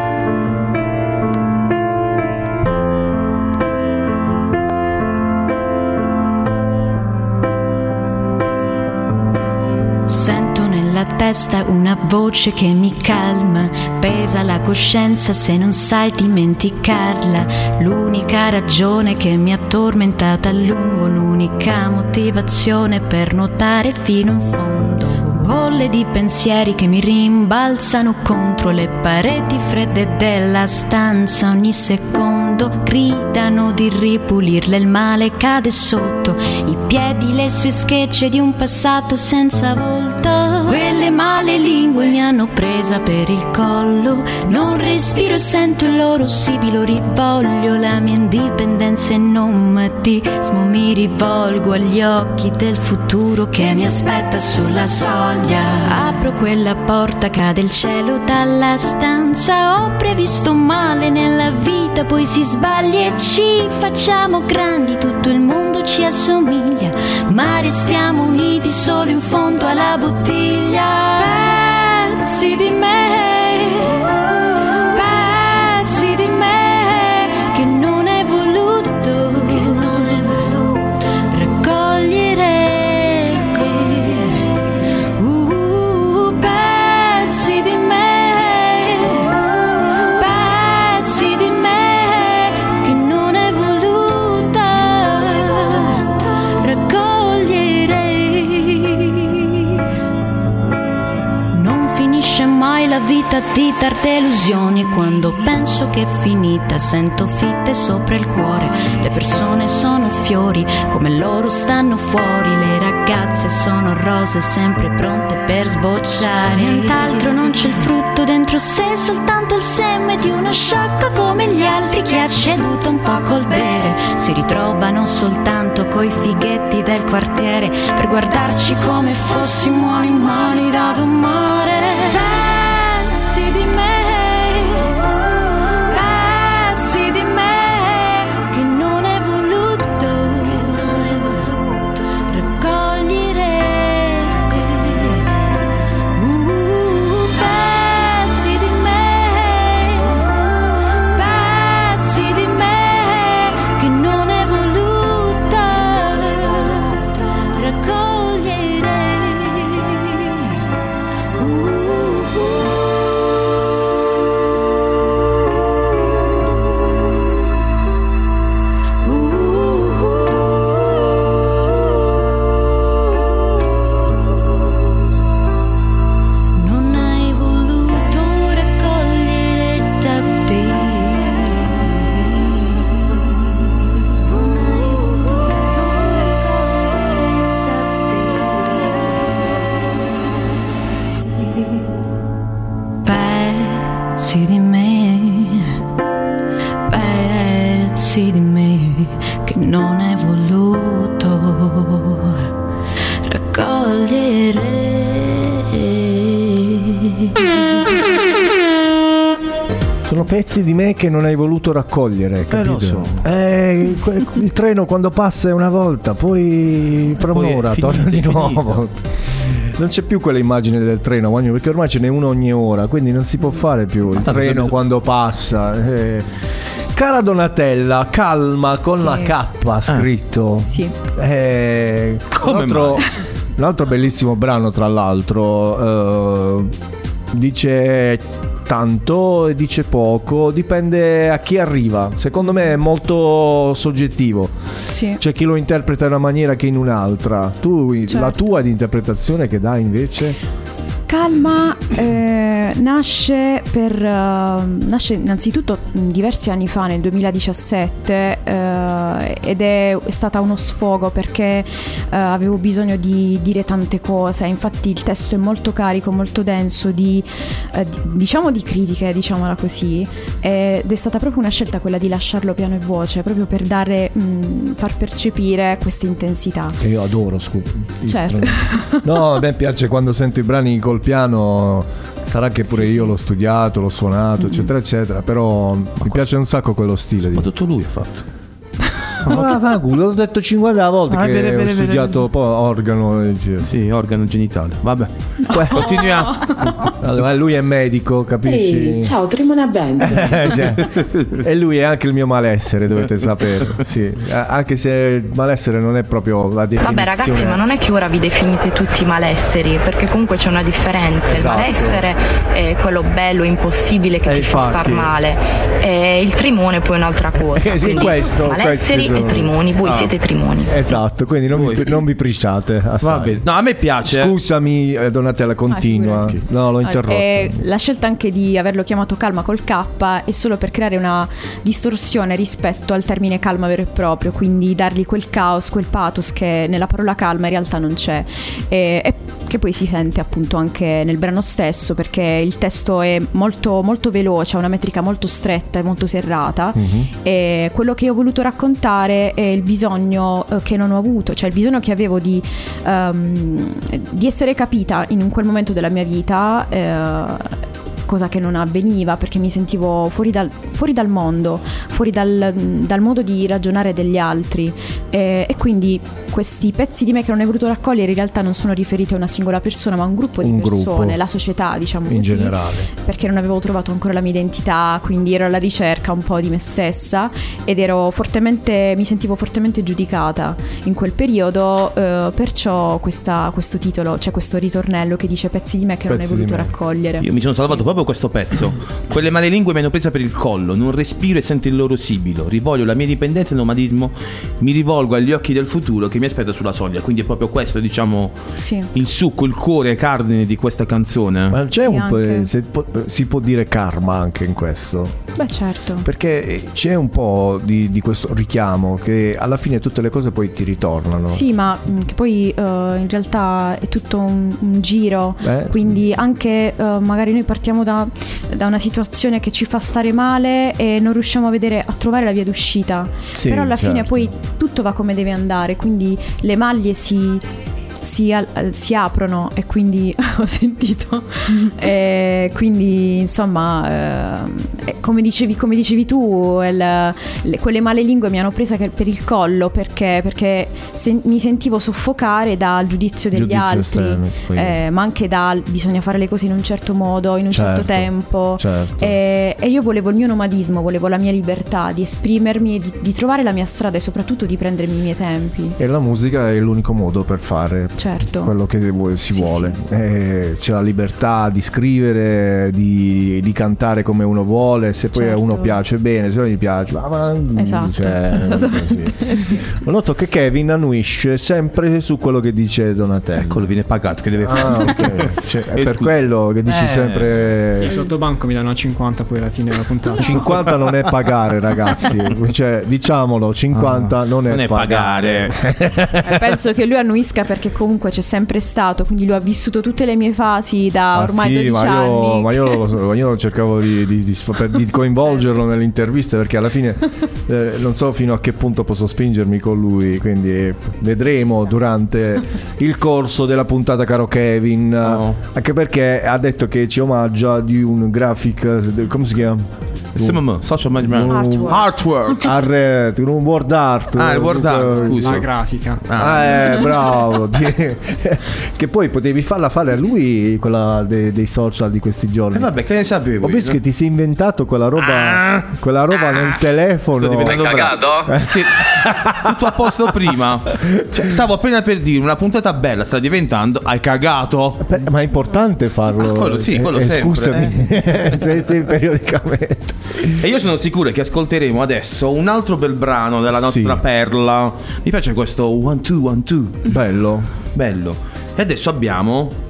testa una voce che mi calma. Pesa la coscienza se non sai dimenticarla. L'unica ragione che mi ha tormentata a lungo, l'unica motivazione per nuotare fino in fondo. Bolle di pensieri che mi rimbalzano contro le pareti fredde della stanza ogni secondo gridano di ripulirle il male cade sotto i piedi le sue schegge di un passato senza volto quelle male lingue mi hanno presa per il collo. Non respiro e sento il loro sibilo rivoglio. La mia indipendenza e nomadismo mi rivolgo agli occhi del futuro che mi aspetta sulla soglia. Apro quella porta cade il cielo dalla stanza. Ho previsto male nella vita poi si sbaglia e ci facciamo grandi. Tutto il mondo ci assomiglia ma restiamo uniti solo in fondo alla illusioni quando penso che è finita sento fitte sopra il cuore. Le persone sono fiori come loro stanno fuori. Le ragazze sono rose sempre pronte per sbocciare. Nient'altro non c'è il frutto dentro sé soltanto il seme di una sciocca come gli altri che ha ceduto un po' col bere. Si ritrovano soltanto coi fighetti del quartiere per guardarci come fossimo animali da domare me che non hai voluto raccogliere, capito? lo so. Eh, il treno quando passa è una volta, poi fra è un'ora torna di nuovo. Non c'è più quella immagine del treno, perché ormai ce n'è uno ogni ora, quindi non si può fare più il treno quando passa. eh. Cara Donatella, calma con Sì. la K scritto. Sì. Eh, Come un, altro, mai? un altro bellissimo brano, tra l'altro. eh, dice tanto e dice poco, dipende a chi arriva. Secondo me è molto soggettivo. Sì. C'è chi lo interpreta in una maniera che in un'altra. Tu, la Certo. tua di interpretazione che dai invece? Calma eh, nasce per eh, nasce innanzitutto mh, diversi anni fa nel 2017 eh, ed è, è stata uno sfogo perché eh, avevo bisogno di dire tante cose infatti il testo è molto carico molto denso di, eh, di- diciamo di critiche diciamola così ed è stata proprio una scelta quella di lasciarlo piano e voce proprio per dare mh, far percepire questa intensità Che io adoro, scusa. Certo. No, a me piace quando sento i brani col piano. Sarà che pure Sì, io sì. l'ho studiato, l'ho suonato, eccetera, eccetera. Però mi piace un sacco quello stile. Ma Di... tutto lui ha fatto. Ma fa culo, l'ho detto 50 volte Ah, che vero, ho vero, vero. studiato poi organo. Sì, organo genitale. Vabbè. Continuiamo. Allora, lui è medico, capisci? Ehi, ciao, Trimona Band. Eh, cioè, e lui è anche il mio malessere, dovete sapere. Sì. Anche se il malessere non è proprio la definizione. Vabbè ragazzi, ma non è che ora vi definite tutti malesseri, perché comunque c'è una differenza. Esatto. Il malessere è quello bello, impossibile che Eh, ci fa infatti. star male. E il trimone poi è un'altra cosa. Eh, sì, Quindi questo, malesseri questi e trimoni, voi Ah. siete trimoni. Esatto, quindi non, vi, non vi prisciate. assai. Va bene. No, a me piace. Scusami, eh, Donatella, continua. figurati. no, l'ho interrotto. Eh, la scelta anche di averlo chiamato calma col K è solo per creare una distorsione rispetto al termine calma vero e proprio, quindi dargli quel caos, quel pathos che nella parola calma in realtà non c'è e, e che poi si sente appunto anche nel brano stesso perché il testo è molto, molto veloce, ha una metrica molto stretta e molto serrata Mhm. e quello che ho voluto raccontare è il bisogno eh, che non ho avuto, cioè il bisogno che avevo di, ehm, di essere capita in quel momento della mia vita. eh, cosa che non avveniva perché mi sentivo fuori dal, fuori dal mondo, fuori dal, dal modo di ragionare degli altri e, e quindi questi pezzi di me che non hai voluto raccogliere in realtà non sono riferiti a una singola persona ma a un gruppo di Un persone, gruppo. la società diciamo In così generale. perché non avevo trovato ancora la mia identità, quindi ero alla ricerca un po' di me stessa ed ero fortemente, mi sentivo fortemente giudicata in quel periodo, eh, perciò questa- questo titolo, c'è questo ritornello che dice pezzi di me che non Pezzi hai di voluto raccogliere. Io mi sono salvato proprio questo pezzo. Quelle male lingue mi hanno presa per il collo, non respiro e sento il loro sibilo. Rivoglio la mia dipendenza e il nomadismo. Mi rivolgo agli occhi del futuro che mi aspetta sulla soglia. Quindi è proprio questo, diciamo, Sì. il succo, il cuore cardine di questa canzone. Ma c'è Sì, un po', se po- si può dire karma anche in questo. Beh certo. Perché c'è un po' di, di questo richiamo che alla fine tutte le cose poi ti ritornano. Sì, ma mh, che poi eh, in realtà è tutto un, un giro, Eh. quindi anche eh, magari noi partiamo da, da una situazione che ci fa stare male e non riusciamo a vedere, a trovare la via d'uscita, Sì, però alla fine certo. poi tutto va come deve andare, quindi le maglie si... Si, al- si aprono e quindi ho sentito. E quindi insomma eh, come, dicevi, come dicevi tu il- le- quelle male lingue mi hanno presa per il collo perché, perché se- mi sentivo soffocare dal giudizio degli Giudizio altri. esterno, eh, ma anche dal bisogna fare le cose in un certo modo in un certo, Certo, tempo. certo. e, e io volevo il mio nomadismo volevo la mia libertà di esprimermi di, di trovare la mia strada e soprattutto di prendermi i miei tempi. E la musica è l'unico modo per fare Certo. quello che vuoi- si Sì, vuole. Eh, c'è la libertà di scrivere, di, di cantare come uno vuole. Se poi a Certo. uno piace bene, se non gli piace, ma, ma- Esatto. cioè, sì. Ho notato che Kevin annuisce sempre su quello che dice Donatello. Eccolo, viene pagato. Che deve Ah, fare? ok. Cioè, è per quello che dici Eh. sempre. Sì, sotto banco mi danno a 50 poi alla fine della puntata. 50 non è pagare, ragazzi. Cioè, diciamolo, 50 non è, Non è pagare. Eh, penso che lui annuisca perché comunque c'è sempre stato, quindi lui ha vissuto tutte le mie fasi da Ah, ormai sì, 12 ma io, anni. ma io lo io cercavo di, di- di- di coinvolgerlo nelle interviste perché alla fine eh, non so fino a che punto posso spingermi con lui, quindi vedremo durante il corso della puntata caro Kevin, anche perché ha detto che ci omaggia di un graphic, eh, come si chiama? SMM, social management. Artwork. Artwork. Arre, un word art. Ah, il word art, Eh, scusa. La grafica. Ah, eh, bravo. Che poi potevi farla fare a lui quella de- dei social di questi giorni. E vabbè, che ne sapevo? Ho io, visto no? che ti sei inventato quella roba, quella roba nel telefono. Sto diventando bravo. Sì, tutto a posto prima. Cioè, stavo appena per dire una puntata bella, sta diventando. Hai cagato? Beh, ma è importante farlo. Ah, quello sì, quello Eh, sempre, Scusami, se, se periodicamente. E io sono sicuro che ascolteremo adesso un altro bel brano della Sì. nostra perla. Mi piace questo one two one two. Bello. Bello. E adesso abbiamo.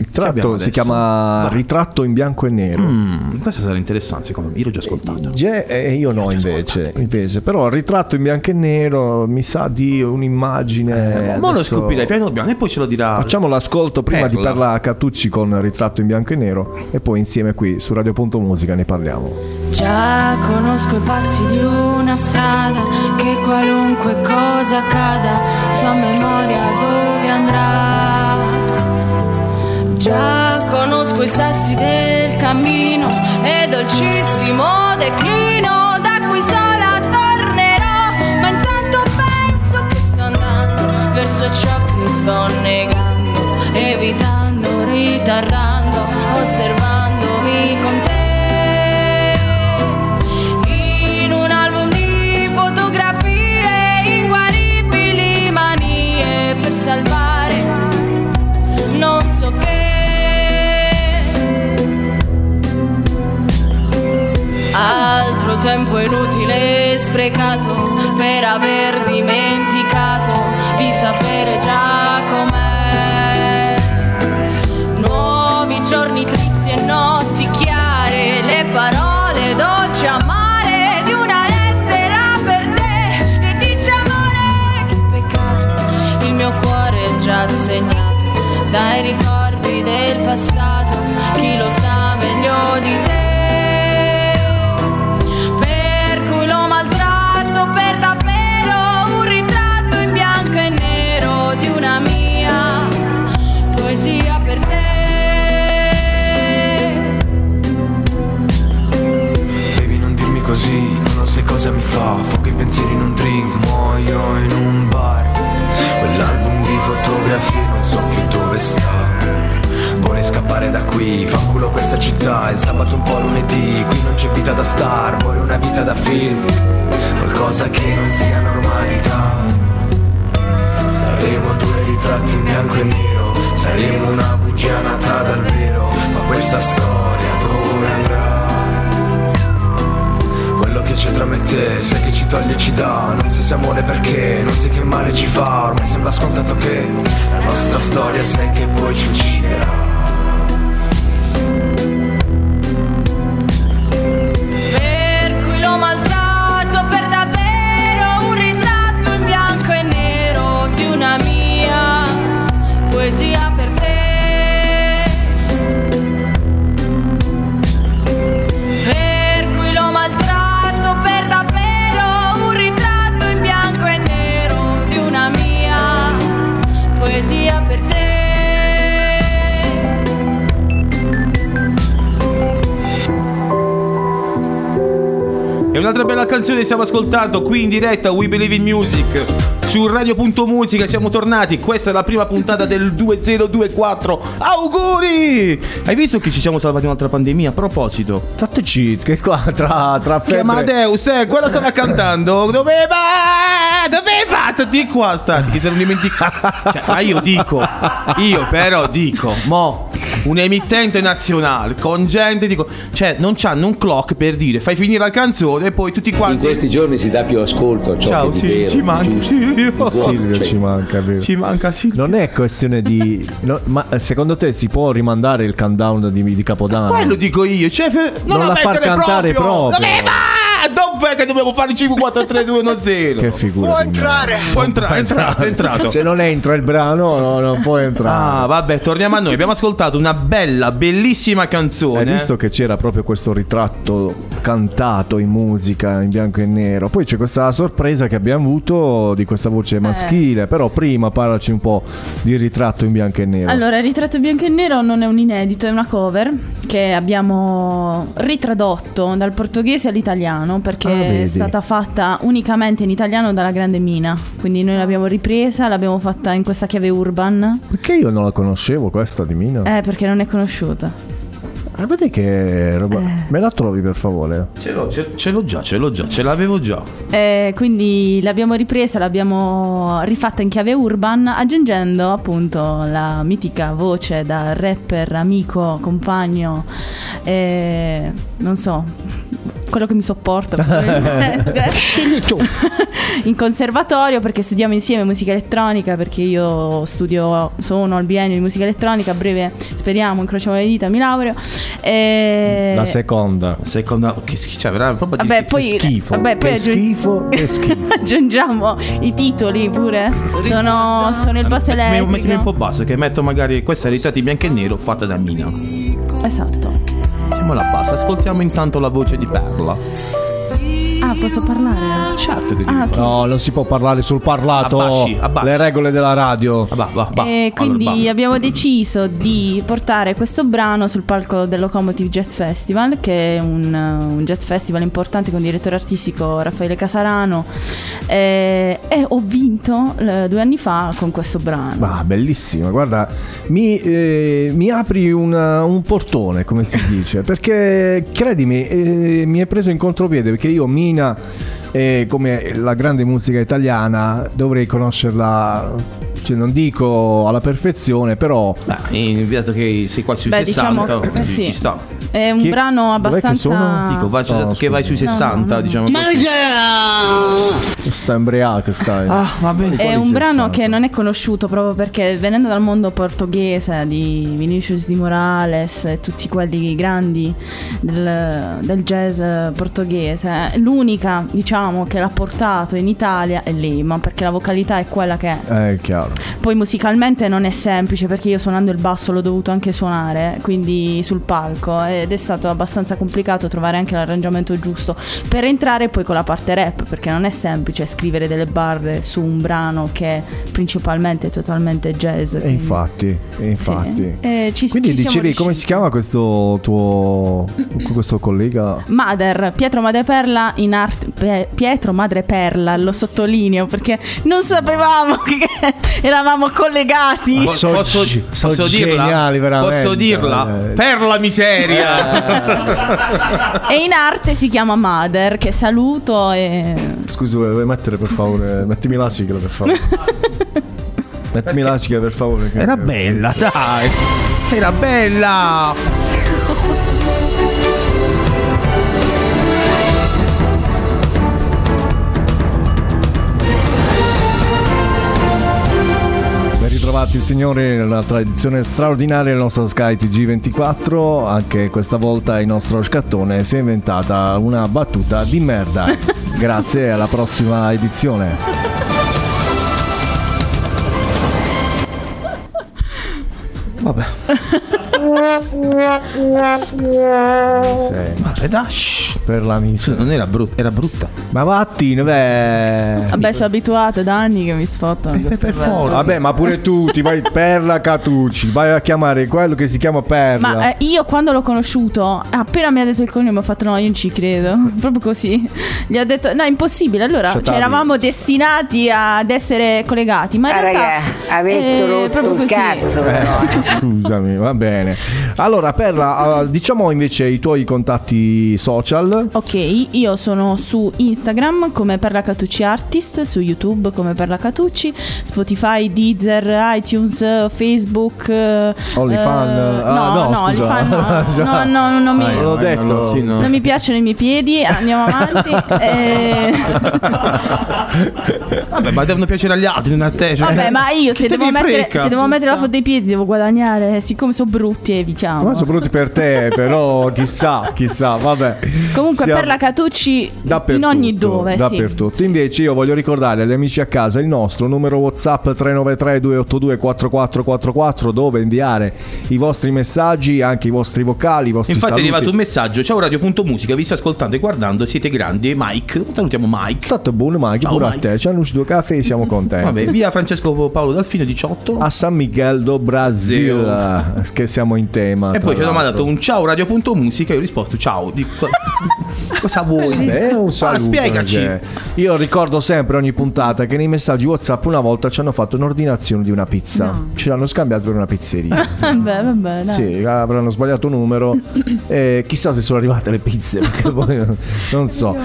Il tratto si chiama Vai. Ritratto in bianco e nero. Mm, questa sarà interessante secondo me. Io l'ho già ascoltato. Ge- eh, io no invece, invece, però il ritratto in bianco e nero mi sa di un'immagine. Ma lo scoprirei piano piano e poi ce lo dirà. Facciamo l'ascolto prima di Perla. Perla Catucci con Ritratto in bianco e nero e poi insieme qui su Radio.musica ne parliamo. Già conosco i passi di una strada che qualunque cosa accada, sua memoria dove andrà. Già conosco i sassi del cammino e dolcissimo declino da cui sola tornerò, ma intanto penso che sto andando verso ciò che sto negando, evitando, ritardando, osservando. Tempo inutile sprecato per aver dimenticato di sapere già com'è. Nuovi giorni tristi e notti chiare, le parole dolci amare di una lettera per te che dice amore, che peccato, il mio cuore è già segnato dai ricordi del passato, pensieri in un drink, muoio in un bar. Quell'album di fotografie non so più dove sta. Vorrei scappare da qui, fa culo questa città. Il sabato un po' lunedì, qui non c'è vita da star Vorrei una vita da film, qualcosa che non sia normalità. Saremo due ritratti in bianco e nero. Saremo una bugia nata dal vero. Ma questa storia dove andrà? Che c'è tra me e te, sai che ci toglie e ci dà Non so se amore perché, non sai che male ci fa Ormai sembra scontato che la nostra storia sai che poi ci ucciderà. Per cui lo maltratto per davvero un ritratto in bianco e nero di una mia poesia per un'altra bella canzone stiamo ascoltando qui in diretta We Believe in Music su Radio.musica siamo tornati, questa è la prima puntata del 2024. Auguri! Hai visto che ci siamo salvati un'altra pandemia? A proposito, Fateci che qua tra, tra che febbre Amadeus, eh, quella stava cantando. Dove va? Dove va? Stati qua, stati, che se non dimenticato. Cioè, ma io dico, io però dico, mo, un'emittente nazionale con gente, dico, cioè, non c'hanno un clock per dire, fai finire la canzone e poi tutti In quanti. questi giorni si dà più ascolto a ciò Ciao, che sì, vero, ci manca, giusto, Silvio. Silvio ci manca, vero? Ci manca Silvio. Non è questione di. no, ma secondo te si può rimandare il countdown di, di Capodanno? Quello dico io, cioè, non, Non la far mettere cantare proprio. Dove va? Dov'è che dobbiamo fare 5, 4, 3, 2, 1, 0? Che figura. Può entrare. Può entrare, è entrato, è entrato. Se non entra il brano, no, non può entrare. Ah, vabbè, torniamo a noi. Abbiamo ascoltato una bella, bellissima canzone. Hai visto che c'era proprio questo ritratto cantato in musica in bianco e nero. Poi c'è questa sorpresa che abbiamo avuto di questa Eh. voce maschile. Però prima parlaci un po' di ritratto in bianco e nero. Allora, il ritratto bianco e nero non è un inedito, è una cover che abbiamo ritradotto dal portoghese all'italiano Ah, perché vedi. è stata fatta unicamente in italiano dalla grande Mina. Quindi noi l'abbiamo ripresa, l'abbiamo fatta in questa chiave urban. Perché io non la conoscevo questa di Mina? Eh, perché non è conosciuta. Ah, vedi che roba. Eh. Me la trovi per favore? Ce l'ho, ce, ce l'ho già, ce l'ho già, ce l'avevo già. Eh, quindi l'abbiamo ripresa, l'abbiamo rifatta in chiave urban, aggiungendo appunto la mitica voce da rapper, amico, compagno, eh, non so, quello che mi sopporta. probabilmente. in conservatorio perché studiamo insieme musica elettronica, perché io studio, sono al biennio di musica elettronica, a breve speriamo, incrociamo le dita, mi laureo. E... La seconda. Seconda, che schifo, cioè, veramente proprio di- Vabbè, che poi, schifo. vabbè, poi aggiung- schifo, schifo. aggiungiamo i titoli pure. Sono, sono il basso elettrico. mettimi un po' basso, che metto magari questa ritratti bianco e nero fatta da Mina. Esatto. Mettiamola bassa, ascoltiamo intanto la voce di Perla. Ah, posso parlare? Certo che Ah, ok. No, non si può parlare sul parlato. Abbasci, abbasci. Le regole della radio. Va, va, va. E quindi Allora, abbiamo deciso di portare questo brano sul palco del Locomotive Jazz Festival, che è un, uh, un jazz festival importante con direttore artistico Raffaele Casarano. E, e ho vinto eh, due anni fa con questo brano. Ah, bellissimo. Guarda, mi, eh, mi apri una- un portone, come si dice. Perché, credimi, eh, mi è preso in contropiede. Perché io, Mina, eh, come la grande musica italiana, dovrei conoscerla. Cioè, non dico alla perfezione, però. Dato che sei qua sui Beh, 60, diciamo, eh, ci- sì. ci sta. È un Chi- brano abbastanza. sono? Dico, vai- No, che vai sui scusa. 60, diciamo così. Sta embriaca, stai. Ah, va bene. È un brano che non è conosciuto proprio perché venendo dal mondo portoghese di Vinicius di Morales e tutti quelli grandi del, del jazz portoghese, l'unica diciamo che l'ha portato in Italia è lei, ma perché la vocalità è quella che è. Eh, è chiaro. Poi musicalmente non è semplice perché io suonando il basso l'ho dovuto anche suonare, quindi sul palco ed è stato abbastanza complicato trovare anche l'arrangiamento giusto per entrare poi con la parte rap perché non è semplice scrivere delle barre su un brano che principalmente totalmente jazz. E quindi- infatti, e infatti. Eh, ci- Quindi ci siamo dicevi come si chiama questo tuo questo collega? Mader, Pietro Madreperla in arte Pietro Madreperla, lo sottolineo perché non sapevamo che eravamo collegati. So- posso, so posso dirla? geniali, veramente. Posso dirla? Eh. Per la miseria! E in arte si chiama Mader, che saluto e Scusi, vuoi mettere per favore? Mettimi la sigla per favore. Mettimi la sigla per favore. che- Era bella, dai! Era bella! Ben ritrovati signori nella tradizione straordinaria del nostro Sky TG24. Anche questa volta il nostro scattone si è inventata una battuta di merda. Grazie, alla prossima edizione. Vabbè. Sì. Vabbè, dai. Per la miseria. Non era brutta, era brutta. Ma vattene, beh. Vabbè, sono abituata da anni che mi sfottano. queste per forza. Vabbè, ma pure tu ti vai Perla Catucci, vai a chiamare quello che si chiama Perla. Ma eh, io quando l'ho conosciuto, appena mi ha detto il cognome, ho fatto no, io non ci credo. Proprio così. Gli ho detto no, è impossibile. Allora, Shut cioè, eravamo destinati ad essere collegati. Ma in Ah, realtà raga, avete eh, rotto proprio il così. cazzo però. Eh, scusami, va bene. Allora, Perla, eh, diciamo invece i tuoi contatti social. Ok, io sono su Instagram come Perla Catucci Artist, su YouTube come Perla Catucci, Spotify, Deezer, iTunes, Facebook. eh, OnlyFan, eh, ah, no, no, no, no. no, no, non mi, Non l'ho detto. sì, no. non mi piacciono i miei piedi, andiamo avanti. eh, Vabbè, ma devono piacere agli altri, non a te. cioè- vabbè, ma io se devo, mettere, se devo mettere la foto dei piedi devo guadagnare, siccome sono brutti evitiamo. Ma sono brutti per te, però chissà, chissà, vabbè. Comunque Siamo- Perla Catucci Dappertutto, in ogni dove, sì. dappertutto. Invece io voglio ricordare agli amici a casa il nostro numero WhatsApp 393 282 4444 dove inviare i vostri messaggi, anche i vostri vocali, i vostri Infatti è saluti. arrivato un messaggio. Ciao Radio.musica, vi sto ascoltando e guardando, siete grandi. Mike, salutiamo Mike. Stato buono Mike, Ciao, pure a Mike. te. Ci hanno uscito caffè, siamo contenti. Vabbè, via Francesco Paolo Dalfino 18. A San Miguel do Brasil, che siamo in tema. e poi ci hanno mandato un ciao Radio.musica. Io ho risposto ciao. Dico, cosa vuoi? Beh, un saluto. Ah, spiegaci. perché Io ricordo sempre ogni puntata che nei messaggi WhatsApp una volta ci hanno fatto un'ordinazione di una pizza. No. Ce l'hanno scambiato per una pizzeria. Vabbè, vabbè, dai. Sì, avranno sbagliato numero. Eh, chissà se sono arrivate le pizze, perché poi non so.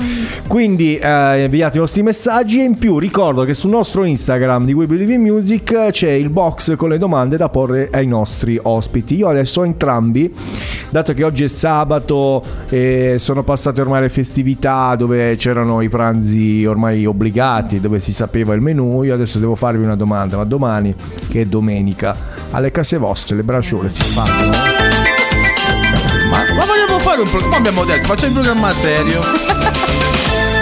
Quindi eh, inviate i vostri messaggi e in più ricordo che sul nostro Instagram di We Believe in Music c'è il box con le domande da porre ai nostri ospiti. Io adesso ho entrambi, dato che oggi è sabato e sono passate ormai le festività dove c'erano i pranzi ormai obbligati, dove si sapeva il menù, io adesso devo farvi una domanda, ma domani che è domenica, alle case vostre le bracciole si fanno? Ma, ma vogliamo fare un programma? Abbiamo detto, facciamo un programma serio.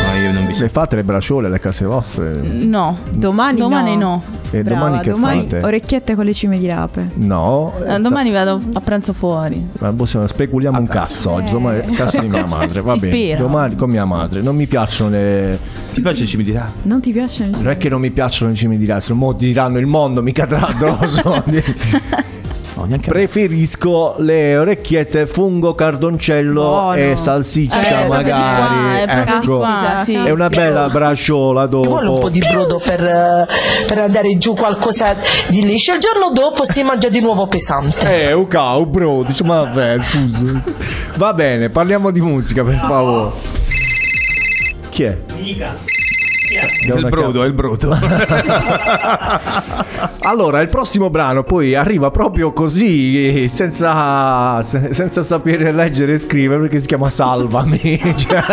Ma io non vi Le fate le bracciole alle case vostre? No, Domani, domani no. no. E Brava, domani che domani fate? orecchiette con le cime di rape. No, Eh, domani vado a pranzo fuori. Ma possiamo- speculiamo un cazzo oggi. Domani a casa di mia madre. Va Si bene. Domani con mia madre. Non mi piacciono le. Ti piace ci mi dirà? Non ti piacciono? Non è che non mi piacciono i cimi di razzo, mo diranno il mondo mi cadrà addosso. Preferisco le orecchiette fungo cardoncello Buono. e salsiccia Eh, proprio di magari. qua, è proprio di ecco. qua, sì. È una bella braciola Ci vuole un dopo. po' di brodo per, eh, per andare giù qualcosa di liscio. Il giorno dopo si mangia di nuovo pesante. Eh, un cau, bro, dice, ma vabbè, scusa. Va bene, parliamo di musica, per favore. Chi è? È il brodo, è il brodo. Allora, il prossimo brano poi arriva proprio così, senza, se- senza sapere leggere e scrivere, perché si chiama Salvami. Cioè-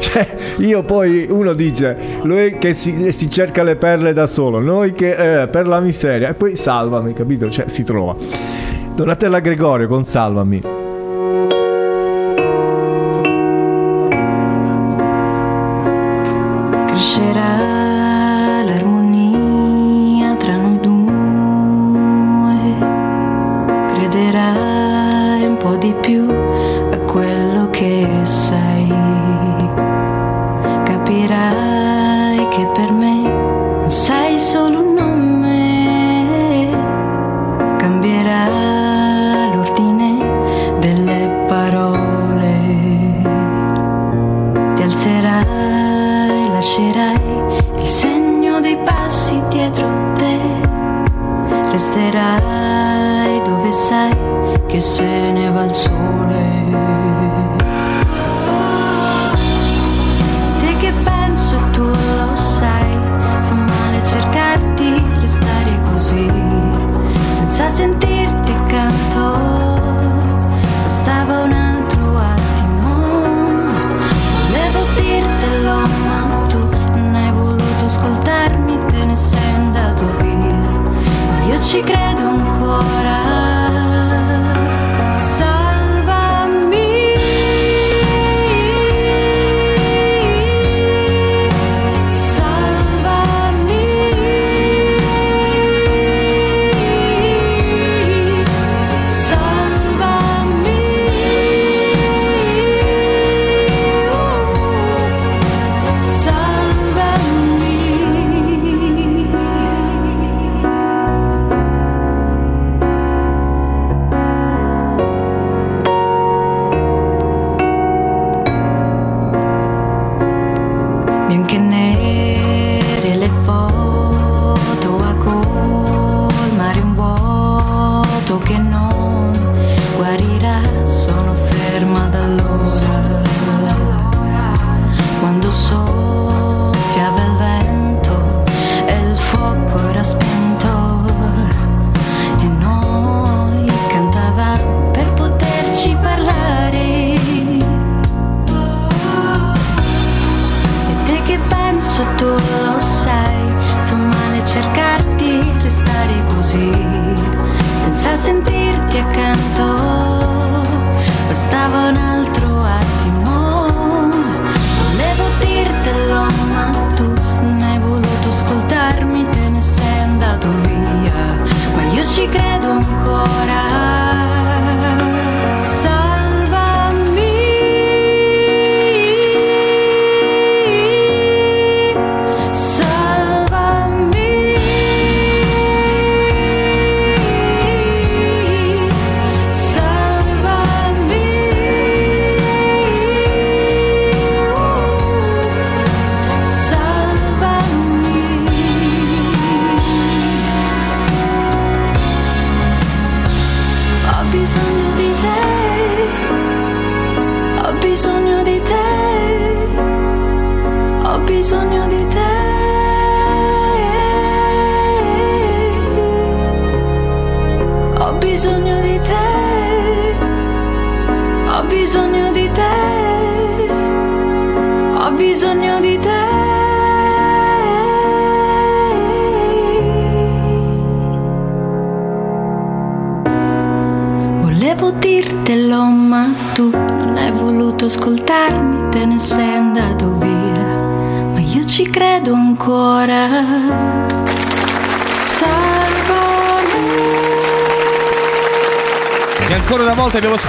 Cioè, io poi uno dice, lui che si, si cerca le perle da solo, noi che eh, per la miseria, e poi Salvami, capito? Cioè, si trova. Donatella Gregorio con Salvami.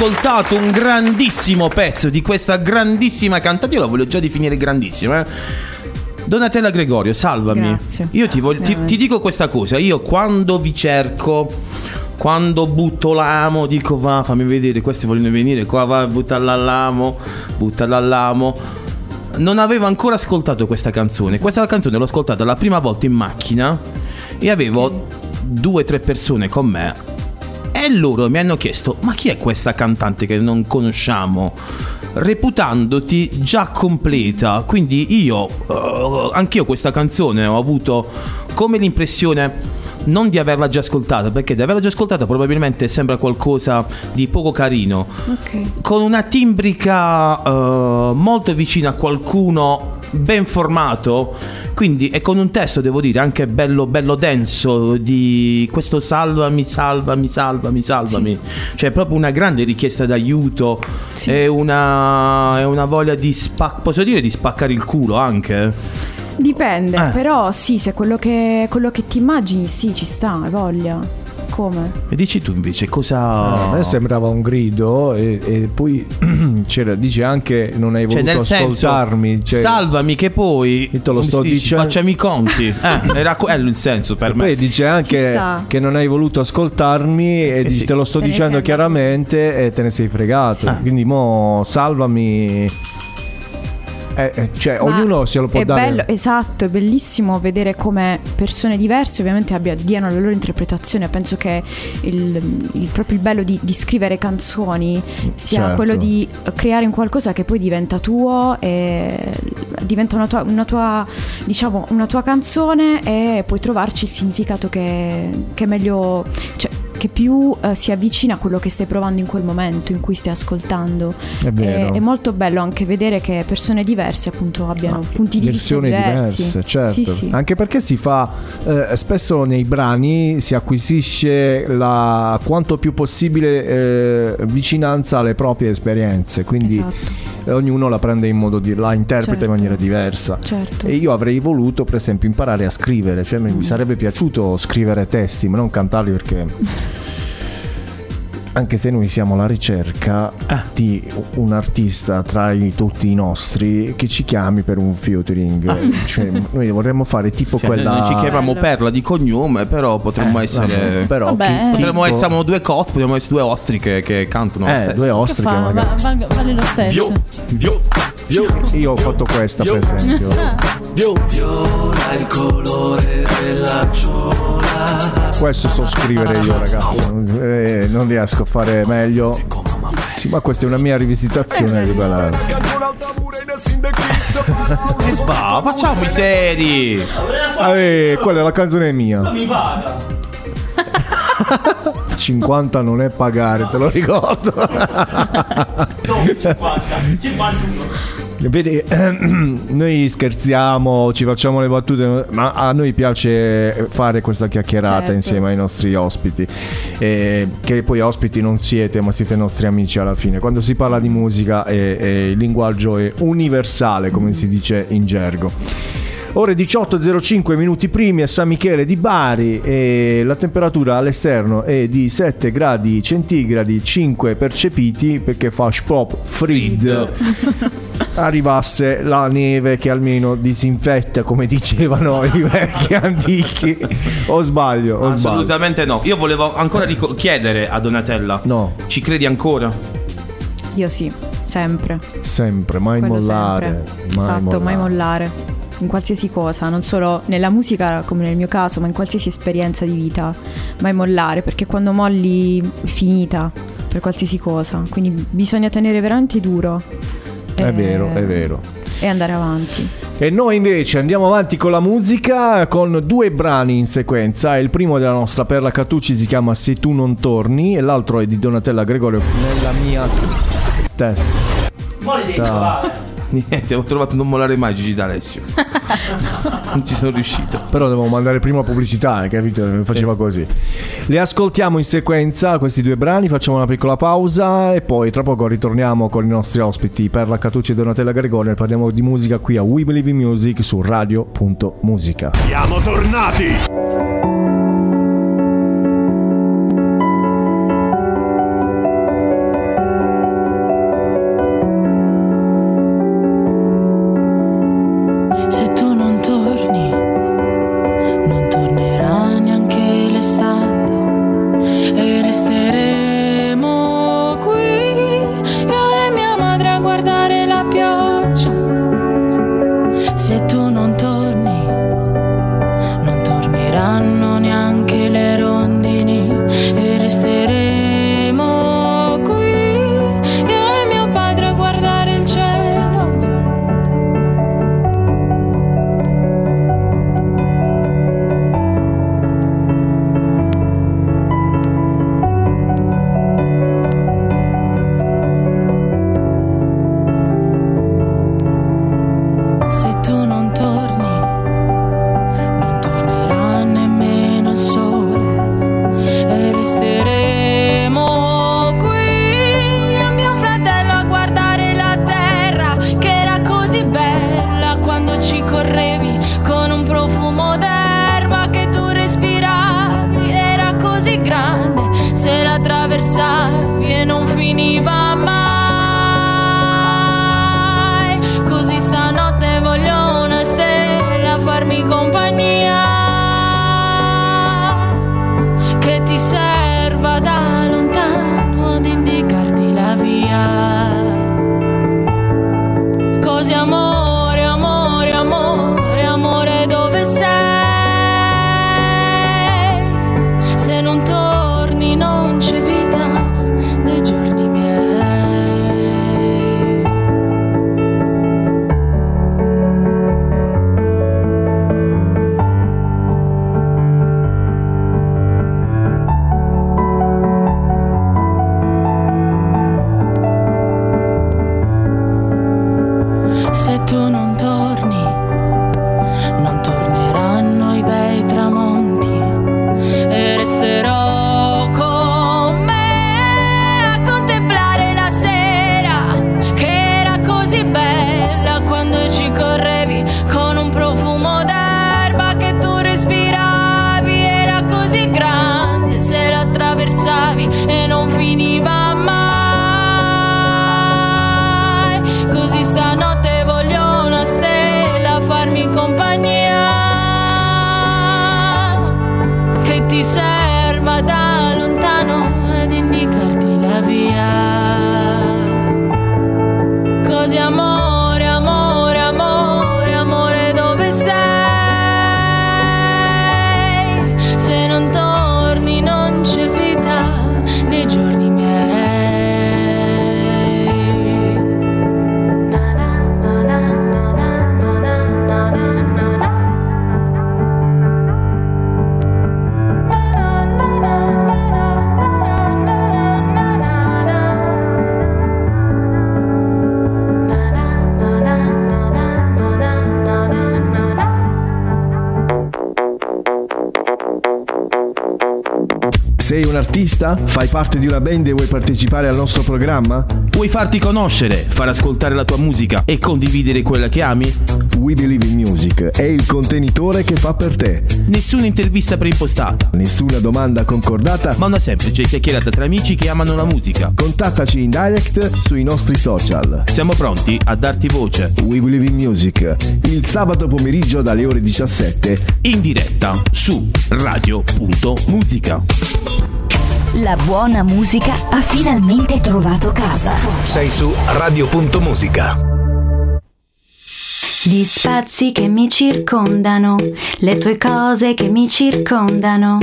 Ascoltato un grandissimo pezzo di questa grandissima cantata. Io la voglio già definire grandissima. eh. Donatella Gregorio, salvami. Grazie. Io ti, voglio- ti- ti dico questa cosa. Io quando vi cerco, quando butto l'amo, dico va, fammi vedere, questi vogliono venire qua, va, buttala all'amo, buttala all'amo. Non avevo ancora ascoltato questa canzone. Questa canzone l'ho ascoltata la prima volta in macchina e avevo due o tre persone con me e loro mi hanno chiesto: Ma chi è questa cantante che non conosciamo? Reputandoti già completa. Quindi io, eh, anch'io questa canzone ho avuto come l'impressione. Non di averla già ascoltata, perché di averla già ascoltata probabilmente sembra qualcosa di poco carino. Ok. Con una timbrica eh, molto vicina a qualcuno ben formato. Quindi, e con un testo, devo dire, anche bello, bello denso di questo salvami, salvami, salvami, salvami. Cioè, proprio una grande richiesta d'aiuto e una, e una voglia di spac- posso dire di spaccare il culo anche. Dipende, Eh. però sì, se quello che, quello che ti immagini, sì, ci sta, hai voglia. Come? E dici tu invece cosa. A me sembrava un grido e, e poi c'era, dice anche non hai Cioè, voluto nel senso, ascoltarmi. cioè- salvami che poi Io te lo sto dicendo. facciamo i conti. Eh, era quello il senso per E me. poi dice anche che non hai voluto ascoltarmi e dici, sì. te lo sto Te dicendo chiaramente e te ne sei fregato. Ah. Quindi mo salvami. Eh, eh, cioè, Ma ognuno se lo può è dare. bello, esatto, è bellissimo vedere come persone diverse ovviamente abbia, diano la loro interpretazione. Penso che il, il- proprio il bello di, di scrivere canzoni sia Certo. quello di creare un qualcosa che poi diventa tuo e diventa una tua, una tua, diciamo, una tua canzone e puoi trovarci il significato che, che è meglio, cioè, che più eh, si avvicina a quello che stai provando in quel momento in cui stai ascoltando. È vero. è molto bello anche vedere che persone diverse appunto abbiano punti di vista diversi. diverse, certo. Sì, sì. Anche perché si fa eh, spesso nei brani si acquisisce la quanto più possibile eh, vicinanza alle proprie esperienze, quindi Esatto. Ognuno la prende in modo di la interpreta Certo. in maniera diversa. Certo. E io avrei voluto, per esempio, imparare a scrivere, cioè Mm. mi sarebbe piaciuto scrivere testi, ma non cantarli perché anche se noi siamo alla ricerca Ah. di un artista tra i- tutti i nostri che ci chiami per un featuring. Cioè, noi vorremmo fare tipo Ah. Cioè, quella. noi ci chiamiamo Bello. Perla di cognome, però potremmo Eh, essere. vabbè, però Vabbè, chi-. Potremmo tipo- essere due cost, potremmo essere due ostriche che cantano. Eh, due Che ostriche fa? magari. Va- valga- vale lo stesso. Vio, vio, Io ho fatto questa, per esempio. vio. Viola il colore della gioia. Questo so scrivere io, ragazzi. Eh, non riesco a fare meglio. Sì, ma questa è una mia rivisitazione di quella. Va, facciamo i seri. Ah, eh, quella è la canzone mia. Mi paga. 50 non è pagare, te lo ricordo. No, 50. 51. Vedi, noi scherziamo, ci facciamo le battute, ma a noi piace fare questa chiacchierata Certo. insieme ai nostri ospiti. Eh, che poi ospiti non siete, ma siete nostri amici alla fine. Quando si parla di musica eh, eh, il linguaggio è universale, come si dice in gergo. Ore 18.05 minuti primi a San Michele di Bari e la temperatura all'esterno è di 7 gradi centigradi, 5 percepiti perché fa spop frid. Arrivasse la neve che almeno disinfetta come dicevano i vecchi antichi. O sbaglio, o sbaglio. Assolutamente no. Io volevo ancora rico- chiedere a Donatella. No. Ci credi ancora? Io sì, sempre. Sempre, mai Quello mollare. sempre. esatto, mai mollare. In qualsiasi cosa, non solo nella musica come nel mio caso, ma in qualsiasi esperienza di vita. Mai mollare, perché quando molli è finita per qualsiasi cosa. Quindi bisogna tenere veramente duro. È e- vero, è vero. E andare avanti. E noi invece andiamo avanti con la musica con due brani in sequenza. Il primo della nostra Perla Catucci si chiama Se tu non torni e l'altro è di Donatella Gregorio nella mia testa. Devi trovare. Niente, ho trovato non mollare mai Gigi D'Alessio. Non ci sono riuscito. Però devo mandare prima pubblicità, hai capito? Faceva così. Li ascoltiamo in sequenza questi due brani, facciamo una piccola pausa e poi tra poco ritorniamo con i nostri ospiti Perla Catucci e Donatella Gregorio e parliamo di musica qui a We Believe in Music su radio.musica. Siamo tornati! Correvi con un profumo d'erba che tu respiravi. Era così grande se la attraversavi e non finiva Artista? Fai parte di una band e vuoi partecipare al nostro programma? Vuoi farti conoscere, far ascoltare la tua musica e condividere quella che ami? We Believe in Music è il contenitore che fa per te. Nessuna intervista preimpostata, Nessuna domanda concordata, ma una semplice chiacchierata tra amici che amano la musica. contattaci in direct sui nostri social. Siamo pronti a darti voce. We Believe in Music, il sabato pomeriggio dalle ore 17 in diretta su radio.musica. La buona musica ha finalmente trovato casa. Sei su radio.musica. Gli spazi che mi circondano, le tue cose che mi circondano,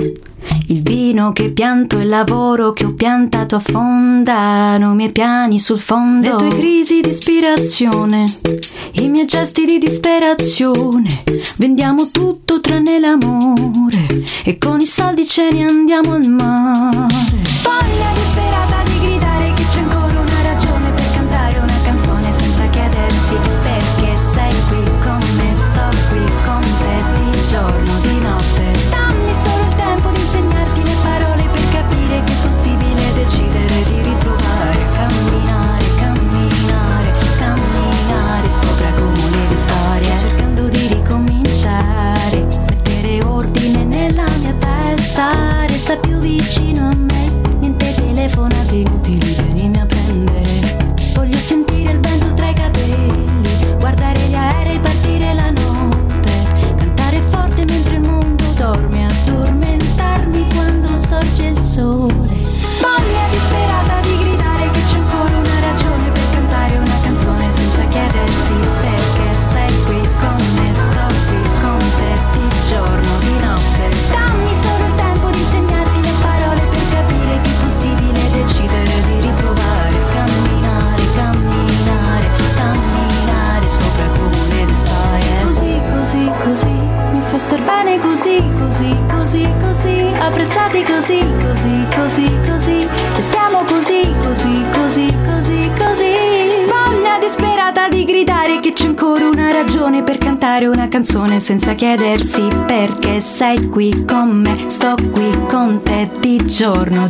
il vino che pianto e il lavoro che ho piantato affondano i miei piani sul fondo, le tue crisi di ispirazione, i miei gesti di disperazione, vendiamo tutto tranne l'amore e con i soldi ce ne andiamo sei qui con me, sto qui con te di giorno,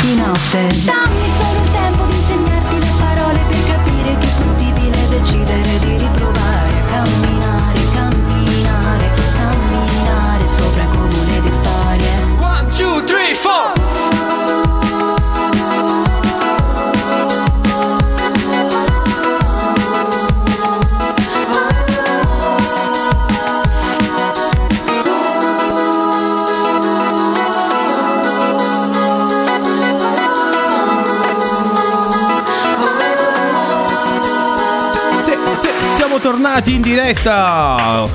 tornati in diretta.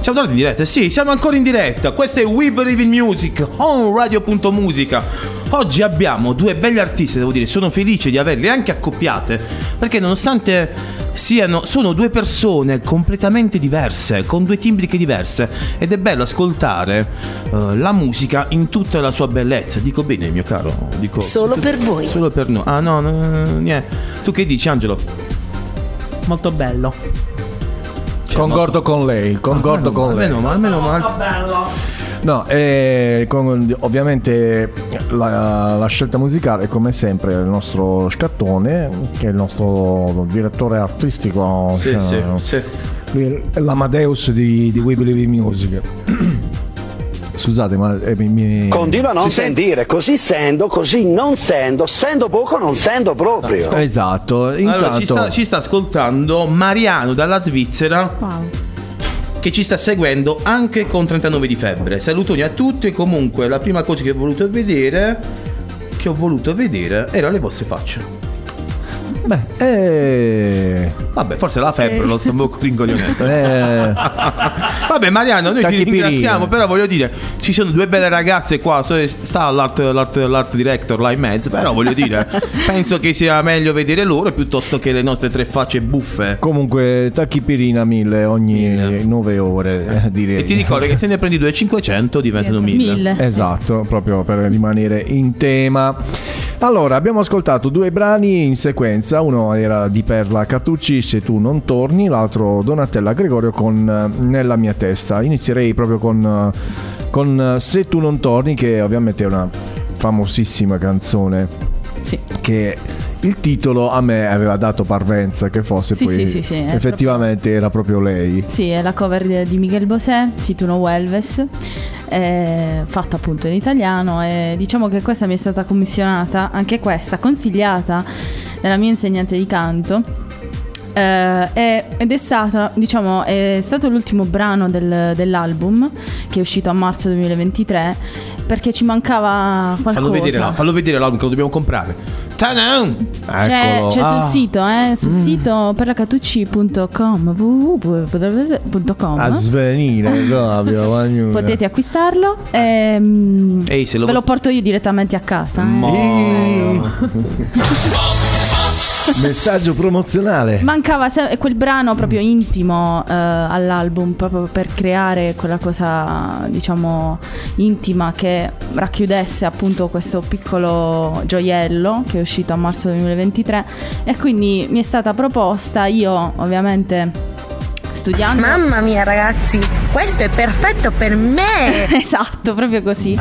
Siamo tornati in diretta? Sì, siamo ancora in diretta. Questa è We Believe in Music, on radio.musica. Oggi abbiamo due belli artisti, devo dire, sono felice di averli anche accoppiate, perché nonostante siano sono due persone completamente diverse, con due timbriche diverse ed è bello ascoltare eh, la musica in tutta la sua bellezza. Dico bene, mio caro, dico Solo per voi. Solo per noi. Ah no, no, no, no, niente. Tu che dici, Angelo? Molto bello. Concordo con lei, concordo con lei. Almeno, ma almeno ma bello. No, eh, con- ovviamente la, la scelta musicale è come sempre il nostro Scattone, che è il nostro direttore artistico, Sì, cioè, sì, sì. l'Amadeus di, di We Believe in Music. Scusate, ma eh, mi, mi- Continua a non sente- sentire, così sendo, così non sendo, sendo poco non sendo proprio. Esatto, intanto Allora, ci sta, ci sta ascoltando Mariano dalla Svizzera. Che ci sta seguendo anche con 39 di febbre. Salutoni a tutti. E comunque, la prima cosa che ho voluto vedere. Che ho voluto vedere era le vostre facce. Beh, eh, Vabbè, forse la febbre lo sta un po' rincoglionendo. eh, Vabbè, Mariano, noi ti ringraziamo. Però voglio dire, ci sono due belle ragazze qua. Sta l'art, l'art, l'art director là in mezzo. Però voglio dire, penso che sia meglio vedere loro piuttosto che le nostre tre facce buffe. comunque tachipirina 1000 ogni 9 ore, eh, direi. E ti ricordo che se ne prendi 2,500 diventano 1000. Mille. Esatto, proprio per rimanere in tema. Allora, abbiamo ascoltato due brani in sequenza, uno era di Perla Catucci, Se tu non torni, l'altro Donatella Gregorio con eh, Nella mia testa. Inizierei proprio con, eh, con eh, Se tu non torni, che ovviamente è una famosissima canzone. Sì. Che il titolo a me aveva dato parvenza che fosse Sì, poi sì, sì, sì, effettivamente era proprio lei. Sì, è la cover di, di Miguel Bosé, Situno Welves, eh, fatta appunto in italiano e diciamo che questa mi è stata commissionata, anche questa, consigliata dalla mia insegnante di canto. Eh, e- ed è stata, diciamo, è stato l'ultimo brano del- dell'album che è uscito a marzo 2023 perché ci mancava qualcosa. Fallo vedere, là, fallo vedere l'album che lo dobbiamo comprare. Ta-dam! C'è, c'è sul Ah. sito, eh, sul Mm. sito perlacatucci.com www.com A svenire proprio. Potete acquistarlo. ehm, Ehi, se lo ve lo porto io direttamente a casa. eh. Messaggio promozionale. Mancava quel brano proprio intimo eh, all'album, proprio per creare quella cosa, diciamo, intima che racchiudesse appunto questo piccolo gioiello che è uscito a marzo 2023. E quindi mi è stata proposta, io ovviamente studiando. Mamma mia ragazzi, questo è perfetto per me. esatto, proprio così.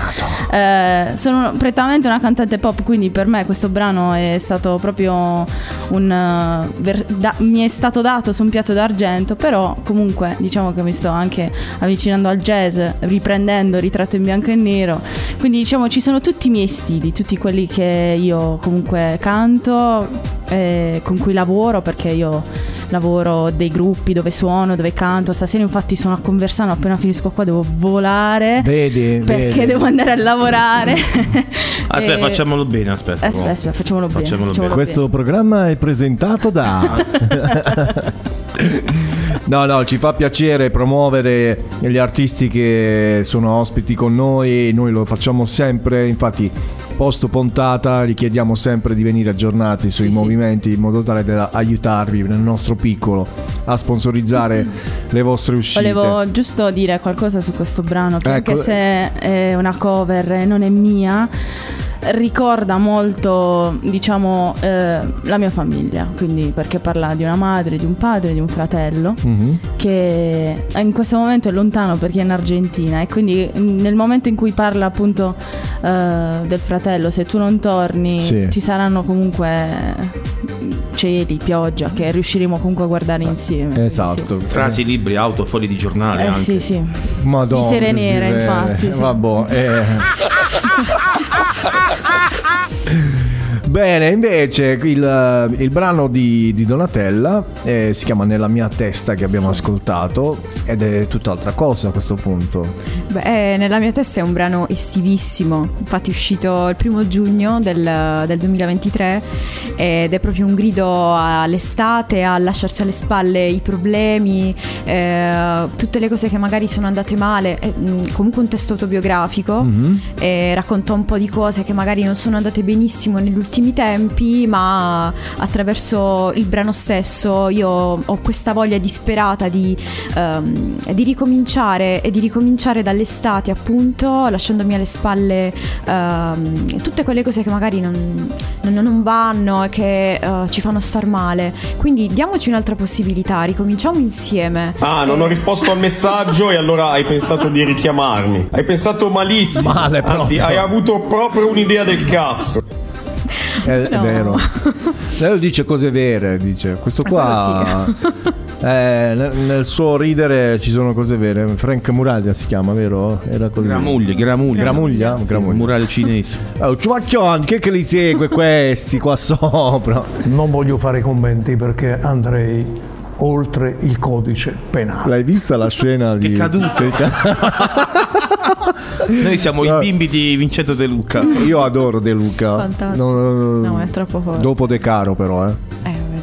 Eh, sono prettamente una cantante pop, quindi per me questo brano è stato proprio un... eh, ver- da- mi è stato dato su un piatto d'argento, però comunque diciamo che mi sto anche avvicinando al jazz, riprendendo ritratto in bianco e nero. Quindi diciamo ci sono tutti i miei stili, tutti quelli che io comunque canto, eh, con cui lavoro, perché io lavoro dei gruppi dove suono, dove canto. Stasera infatti sono a Conversano, appena finisco qua devo volare. Vedi, Perché vedi. devo andare a lavorare. Aspetta, E- facciamolo bene, aspetta. Aspetta, aspetta, facciamolo bene. Facciamolo facciamolo Questo programma è presentato da No, no, ci fa piacere promuovere gli artisti che sono ospiti con noi, noi lo facciamo sempre, infatti post puntata richiediamo sempre di venire aggiornati sui movimenti in modo tale da aiutarvi nel nostro piccolo a sponsorizzare le vostre uscite. Volevo giusto dire qualcosa su questo brano, che Ecco. anche se è una cover e non è mia, ricorda molto, diciamo, eh, la mia famiglia, quindi perché parla di una madre, di un padre, di un fratello Mhm. che in questo momento è lontano perché è in Argentina e quindi nel momento in cui parla appunto eh, del fratello, se tu non torni Sì. ci saranno comunque cieli, pioggia che riusciremo comunque a guardare insieme. Esatto. Frasi, libri, auto, fogli di giornale Eh anche. sì, sì. Madonna, Di sere sì, nere, beh, infatti, sì. Vabbè, eh. Bene, invece il, il brano di, di Donatella eh, si chiama Nella mia testa che abbiamo ascoltato ed è tutt'altra cosa a questo punto. Beh, eh, nella mia testa è un brano estivissimo, infatti è uscito il primo giugno del, del 2023 ed è proprio un grido all'estate, a lasciarsi alle spalle i problemi, eh, tutte le cose che magari sono andate male, è, mm, comunque un testo autobiografico, Mhm. e racconta un po' di cose che magari non sono andate benissimo negli ultimi tempi, ma attraverso il brano stesso io ho questa voglia disperata di, ehm, di ricominciare e di ricominciare dall'estate appunto, lasciandomi alle spalle ehm, tutte quelle cose che magari non, non- non vanno e che eh, ci fanno star male. Quindi diamoci un'altra possibilità, ricominciamo insieme. Ah, non ho risposto al messaggio e allora hai pensato di richiamarmi. Hai pensato malissimo. Male Anzi, proprio. hai avuto proprio un'idea del cazzo. È, è vero. Lei dice cose vere, dice. Questo qua... eh, nel, nel suo ridere ci sono cose vere. Frank Muraglia si chiama, vero? Era così. Gramuglia, Gramuglia. Gramuglia? Gramuglia. Murale cinese. Oh, Ciuaccion, chi è che li segue questi qua sopra? Non voglio fare commenti perché andrei oltre il codice penale. L'hai vista la scena di... Che caduto. Noi siamo i bimbi di Vincenzo De Luca. Io adoro De Luca. Fantastico. No, no, no. No, è troppo forte. Dopo De Caro però, eh.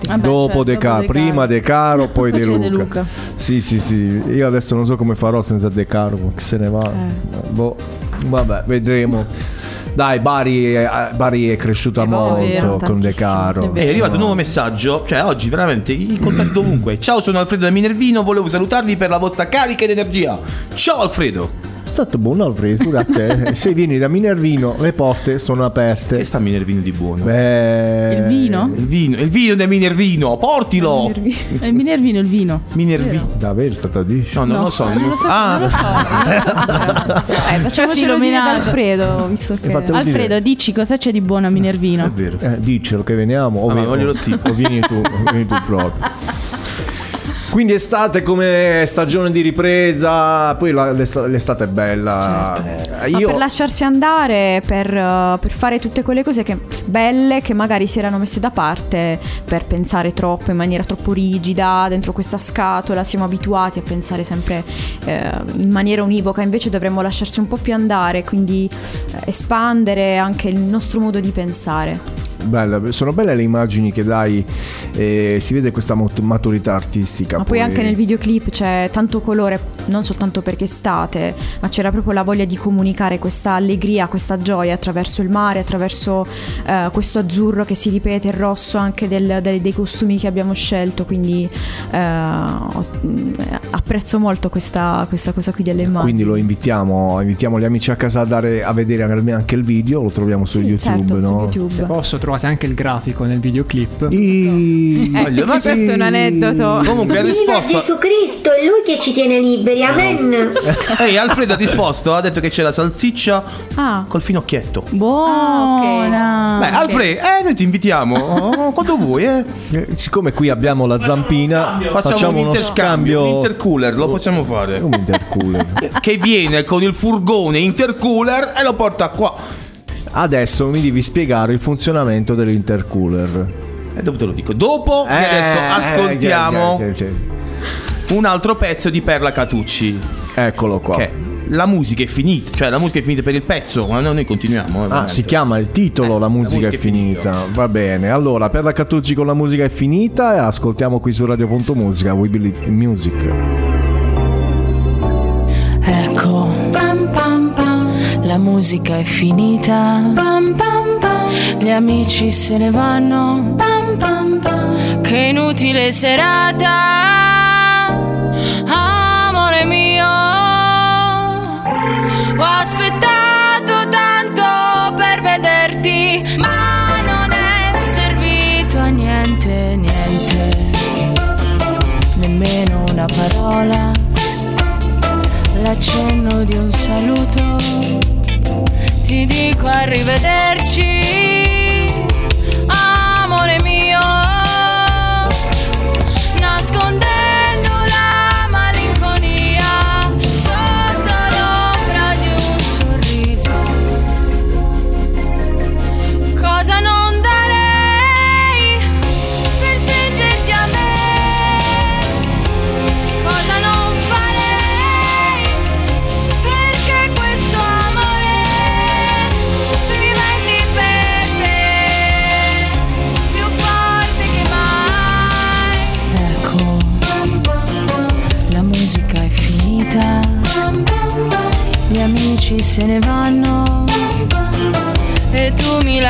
Vabbè, dopo certo, De dopo Caro, prima. De Caro, poi Poi De Luca. De Luca. Sì, sì, sì. Io adesso non so come farò senza De Caro, che se ne va. Eh. Boh, vabbè, vedremo. Dai, Bari, è- Bari è cresciuta molto vero, con De Caro. È arrivato un nuovo messaggio, cioè oggi veramente i contatti dovunque. Ciao, sono Alfredo da Minervino, volevo salutarvi per la vostra carica ed energia. Ciao Alfredo. È stato buono Alfredo, pure a te. Se vieni da Minervino, le porte sono aperte. Che sta Minervino di buono? Beh, Il vino? Il vino, il vino del Minervino, portilo. Il Minervino, il vino. Minervino. Davvero è stata dici? No, non lo so. non lo so, ah, non lo so, non lo so sinceramente. Eh, facciamo Così dire ad Alfredo, visto che... Alfredo, dici cosa c'è di buono a Minervino? vero. Eh, dicelo che veniamo. O, Ah, ma vi- voglio lo o- o vieni tu, o vieni tu proprio. Quindi estate come stagione di ripresa, poi la- l'est- l'estate è bella. Eh, Ma Io per lasciarsi andare, per, uh, per fare tutte quelle cose che, belle che magari si erano messe da parte per pensare troppo in maniera troppo rigida dentro questa scatola, siamo abituati a pensare sempre eh, in maniera univoca, invece dovremmo lasciarsi un po' più andare, quindi eh, espandere anche il nostro modo di pensare. Bella, sono belle le immagini che dai, eh, si vede questa maturità artistica. Ma poi anche nel videoclip c'è tanto colore, non soltanto perché è estate, ma c'era proprio la voglia di comunicare questa allegria, questa gioia attraverso il mare, attraverso eh, questo azzurro che si ripete, il rosso anche del- del- dei costumi che abbiamo scelto. Quindi eh, mh, apprezzo molto questa, questa cosa qui delle immagini. Quindi lo invitiamo, invitiamo gli amici a casa a, dare, a vedere anche il video, lo troviamo su Sì, YouTube, certo, su no? YouTube. Se posso trovate anche il grafico nel videoclip. Eh, Ma sì, questo è un aneddoto. Comunque ha Viva risposto. Gesù Cristo, è Lui che ci tiene liberi, amen. Ehi, Alfredo ha risposto, ha detto che c'è la salsiccia Ah. col finocchietto. Buona. Beh, Alfredo, eh, noi ti invitiamo oh, quando vuoi, eh. Eh, Siccome qui abbiamo la zampina, Facciamo, facciamo, un uno interscambio, un scambio. intercooler, lo possiamo fare. Un intercooler. che viene con il furgone intercooler e lo porta qua. Adesso mi devi spiegare il funzionamento dell'intercooler. E dopo te lo dico. Dopo che adesso ascoltiamo eh, eh, eh, eh, eh. un altro pezzo di Perla Catucci. Eccolo qua. Che la musica è finita, cioè la musica è finita per il pezzo, ma noi, continuiamo. eh, Ah, si chiama il titolo La musica, è, finita. Va bene. Allora, per la Cattucci con la musica è finita, ascoltiamo qui su Radio.musica We Believe in Music. La musica è finita. Pam pam pam, gli amici se ne vanno. Che inutile serata. Amore mio, ho aspettato tanto per vederti, ma non è servito a niente, niente. Nemmeno una parola l'accenno di un saluto. Ti dico arrivederci,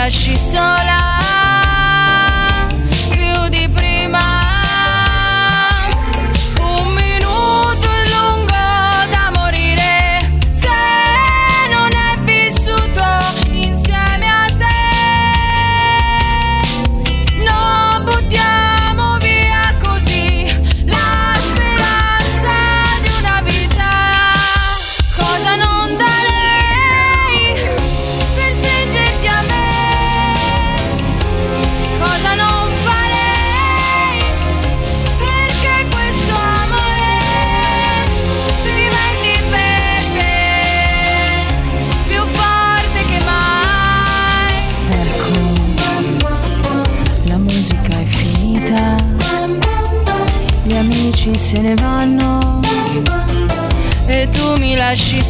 lasci sola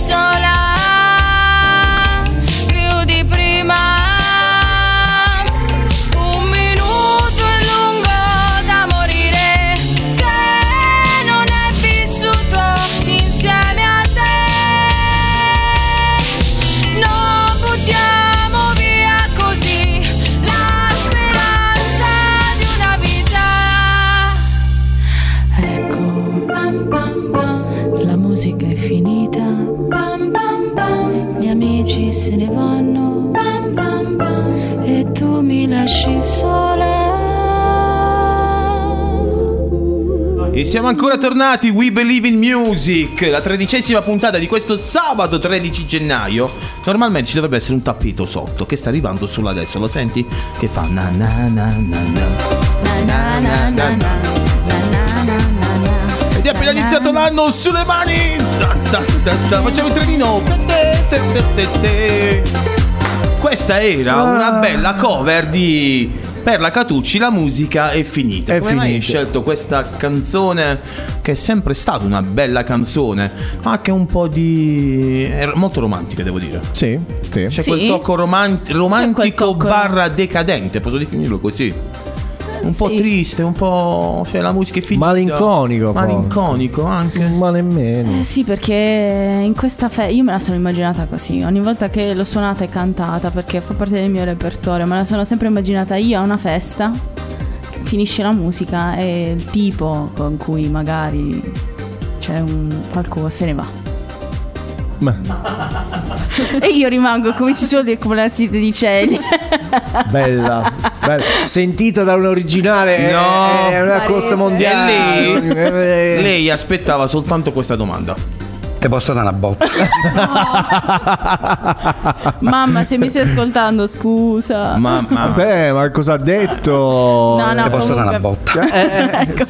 sola E siamo ancora tornati, We Believe in Music, la tredicesima puntata di questo sabato 13 gennaio. Normalmente ci dovrebbe essere un tappeto sotto che sta arrivando solo adesso, lo senti? Che fa na na na na na na na na na Ed è appena iniziato l'anno sulle mani! Ta, ta, ta, ta. Facciamo il trenino! Te, te, te, te, te. Questa era una bella cover di per la Catucci la musica è finita. È Come mai hai finita. scelto questa canzone che è sempre stata una bella canzone, ma che è un po' di è molto romantica, devo dire. Sì, sì. C'è Sì. quel tocco romanti- romantico barra decadente, posso definirlo così. Un po' Sì. triste, un po'. cioè la musica è finita. Malinconico, forse. Malinconico anche. Ma nemmeno. Eh sì, perché in questa festa io me la sono immaginata così. Ogni volta che l'ho suonata e cantata, perché fa parte del mio repertorio, me la sono sempre immaginata io a una festa. Finisce la musica e il tipo con cui magari c'è un qualcosa se ne va. E io rimango, come si suol dire, come la zita di cieli. Bella, bella. Sentita da un originale No. è una cosa mondiale. E lei, Eh, lei aspettava soltanto questa domanda. Te posso dare una botta? Mamma, se mi stai ascoltando, scusa. Ma, Vabbè, ma cosa ha detto? No, no, Te posso dare una comunque- botta? Ecco.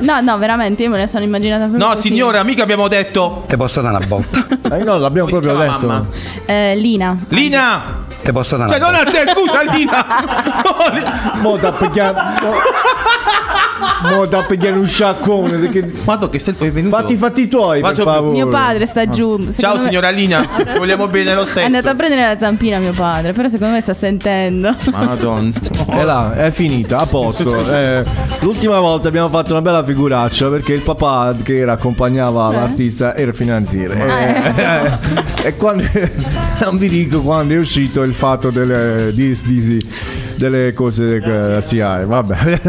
No, no, veramente, io me la sono immaginata proprio No, così. signora, mica abbiamo detto. Te posso dare una botta? Eh, no, l'abbiamo Come proprio detto. mamma? Eh, Lina. Lina! Te posso dare Cioè, non a te, scusa, Lina. Mo da pigliare. Mo da pigliare un sciaccone. Perché... Madonna, che stai è venuto. Fatti i fatti tuoi, per Faccio- favore. Mio padre sta giù. Ciao secondo me- signora Lina, ti vogliamo bene lo È stesso. andato a prendere la zampina mio padre, però secondo me sta sentendo. Madonna. E là, è finita, a posto. Eh, l'ultima volta abbiamo fatto una bella figuraccia perché il papà che era- accompagnava Eh? l'artista era finanziere. Ah, Eh, e quando non vi dico quando è uscito il fatto delle, di- di- delle cose che si ha, vabbè.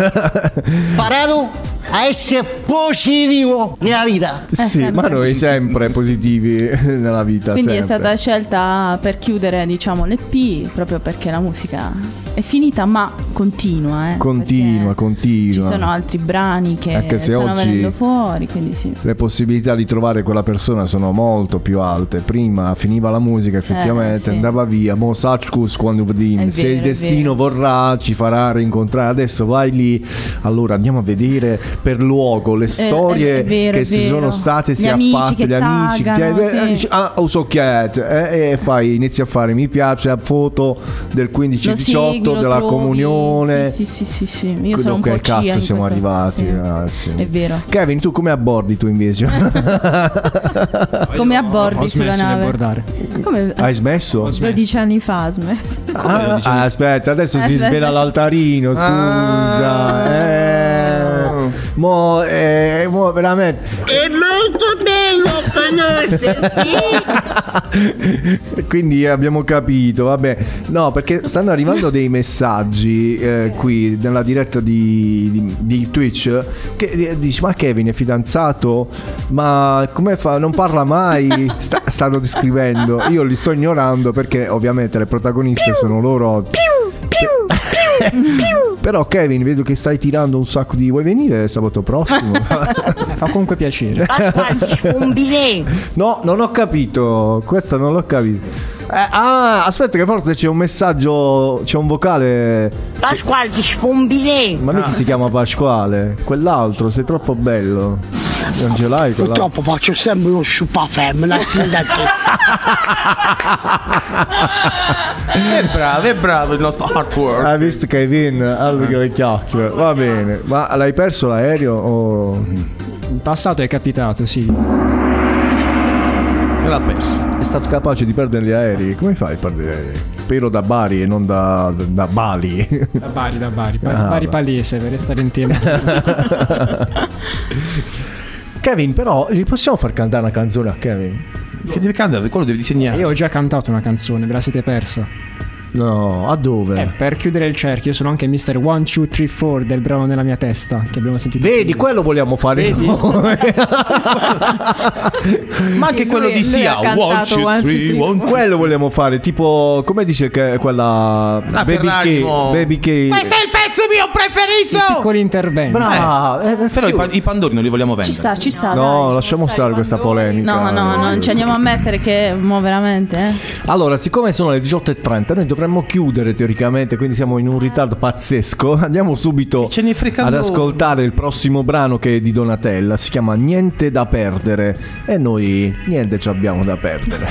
Parato a essere positivo nella vita. sì, ma noi sempre positivi nella vita. Quindi è sempre. stata scelta per chiudere, diciamo, l'EP, proprio perché la musica è finita, ma continua. Eh, Continua, continua. Ci sono altri brani che Anche se stanno oggi- venendo fuori, quindi sì. Le possibilità di trovare quella persona sono molto più alte. Prima finiva la musica, effettivamente Eh, sì. andava via. Mo Sachkus quando È se il è destino vorrà, ci farà rincontrare. Adesso vai lì. Allora andiamo a vedere per luogo le storie è vero, che si sono state, Gli si è che gli amici. che ti- taggano, eh, sì. ah, oh, so chiat, eh, e fai, inizi a fare mi piace a foto del Lo 15-18 segui, lo della trovi. comunione. Sì, sì, sì, sì, sì. Io sono un che po' cazzo siamo questa- arrivati, sì. ragazzi. È vero. Kevin, tu come abbordi tu invece? Come abbordi Ho sulla nave? Come? Hai smesso? 12 anni fa ha smesso. Ah, ah, aspetta, adesso si Aspetta. svela l'altarino, scusa. Ah. Eh, mo, eh, mo veramente. È molto bello conoscerti. Quindi abbiamo capito, vabbè. No, perché stanno arrivando dei messaggi eh, qui nella diretta di, di- di Twitch che eh, dici "Ma Kevin è fidanzato? Ma come fa? Non parla mai?" Sta- stanno descrivendo. Io li sto ignorando perché ovviamente le protagoniste sono loro. Però Kevin, vedo che stai tirando un sacco di vuoi venire sabato prossimo? Fa comunque piacere. un bidet. No, non ho capito. Questo non l'ho capito. Eh, ah, aspetta, che forse c'è un messaggio. C'è un vocale. Pasquale ti bidet. Ma mica si chiama Pasquale. Quell'altro, sei troppo bello. Non ce l'hai quell'altro. Purtroppo faccio sempre uno sciupa femmina. È bravo, è bravo il nostro artwork. Hai visto Kevin? Allora che chiacchiere. Va bene. Ma l'hai perso l'aereo? O... In passato è capitato, sì. Me l'ha perso. È stato capace di perdere gli aerei? Come fai a perdere gli aerei? Spero da Bari e non da, da Bali. Da Bari, da Bari. Bari, Ah, Bari beh. palese per restare in tema. Kevin, però, gli possiamo far cantare una canzone a Kevin? Che deve cantare? Quello deve disegnare. Io ho già cantato una canzone, ve la siete persa. No, a dove? Eh, per chiudere il cerchio, io sono anche Mr. 1, 2, 3, 4 del brano nella mia testa che abbiamo sentito. Vedi, prima. quello vogliamo fare Vedi? noi. Ma anche quello di Sia. One, two, three, one, two. Quello vogliamo fare, tipo, come dice che quella La Baby Ferrari, K. Baby K. Questo è il pezzo mio preferito! Piccoli interventi. Brava, eh, Però i, pa- i pandori non li vogliamo vendere. Ci sta, ci sta. No, dai. lasciamo stare questa polemica. No, no, non ci andiamo a mettere che mo veramente, eh. Allora, siccome sono le 18.30, noi dovremmo chiudere teoricamente, quindi siamo in un ritardo pazzesco. Andiamo subito Ce ne frega ad ascoltare il prossimo brano che è di Donatella. Si chiama Niente da perdere. E noi niente ci abbiamo da perdere.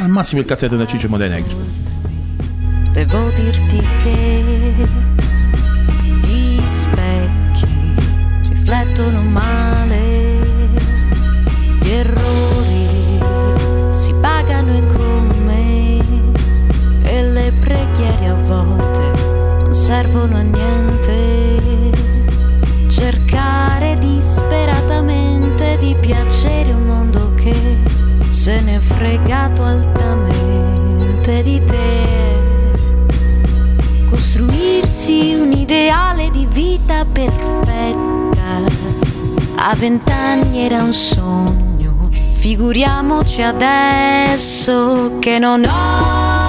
Al massimo il cazzetto da Ciccio Montenegro. Devo dirti che riflettono male, gli errori si pagano e come, e le preghiere a volte non servono a niente. Cercare disperatamente di piacere un mondo che se n'è fregato altamente di te costruirsi un ideale di vita perfetta. A vent'anni era un sogno, figuriamoci adesso che non ho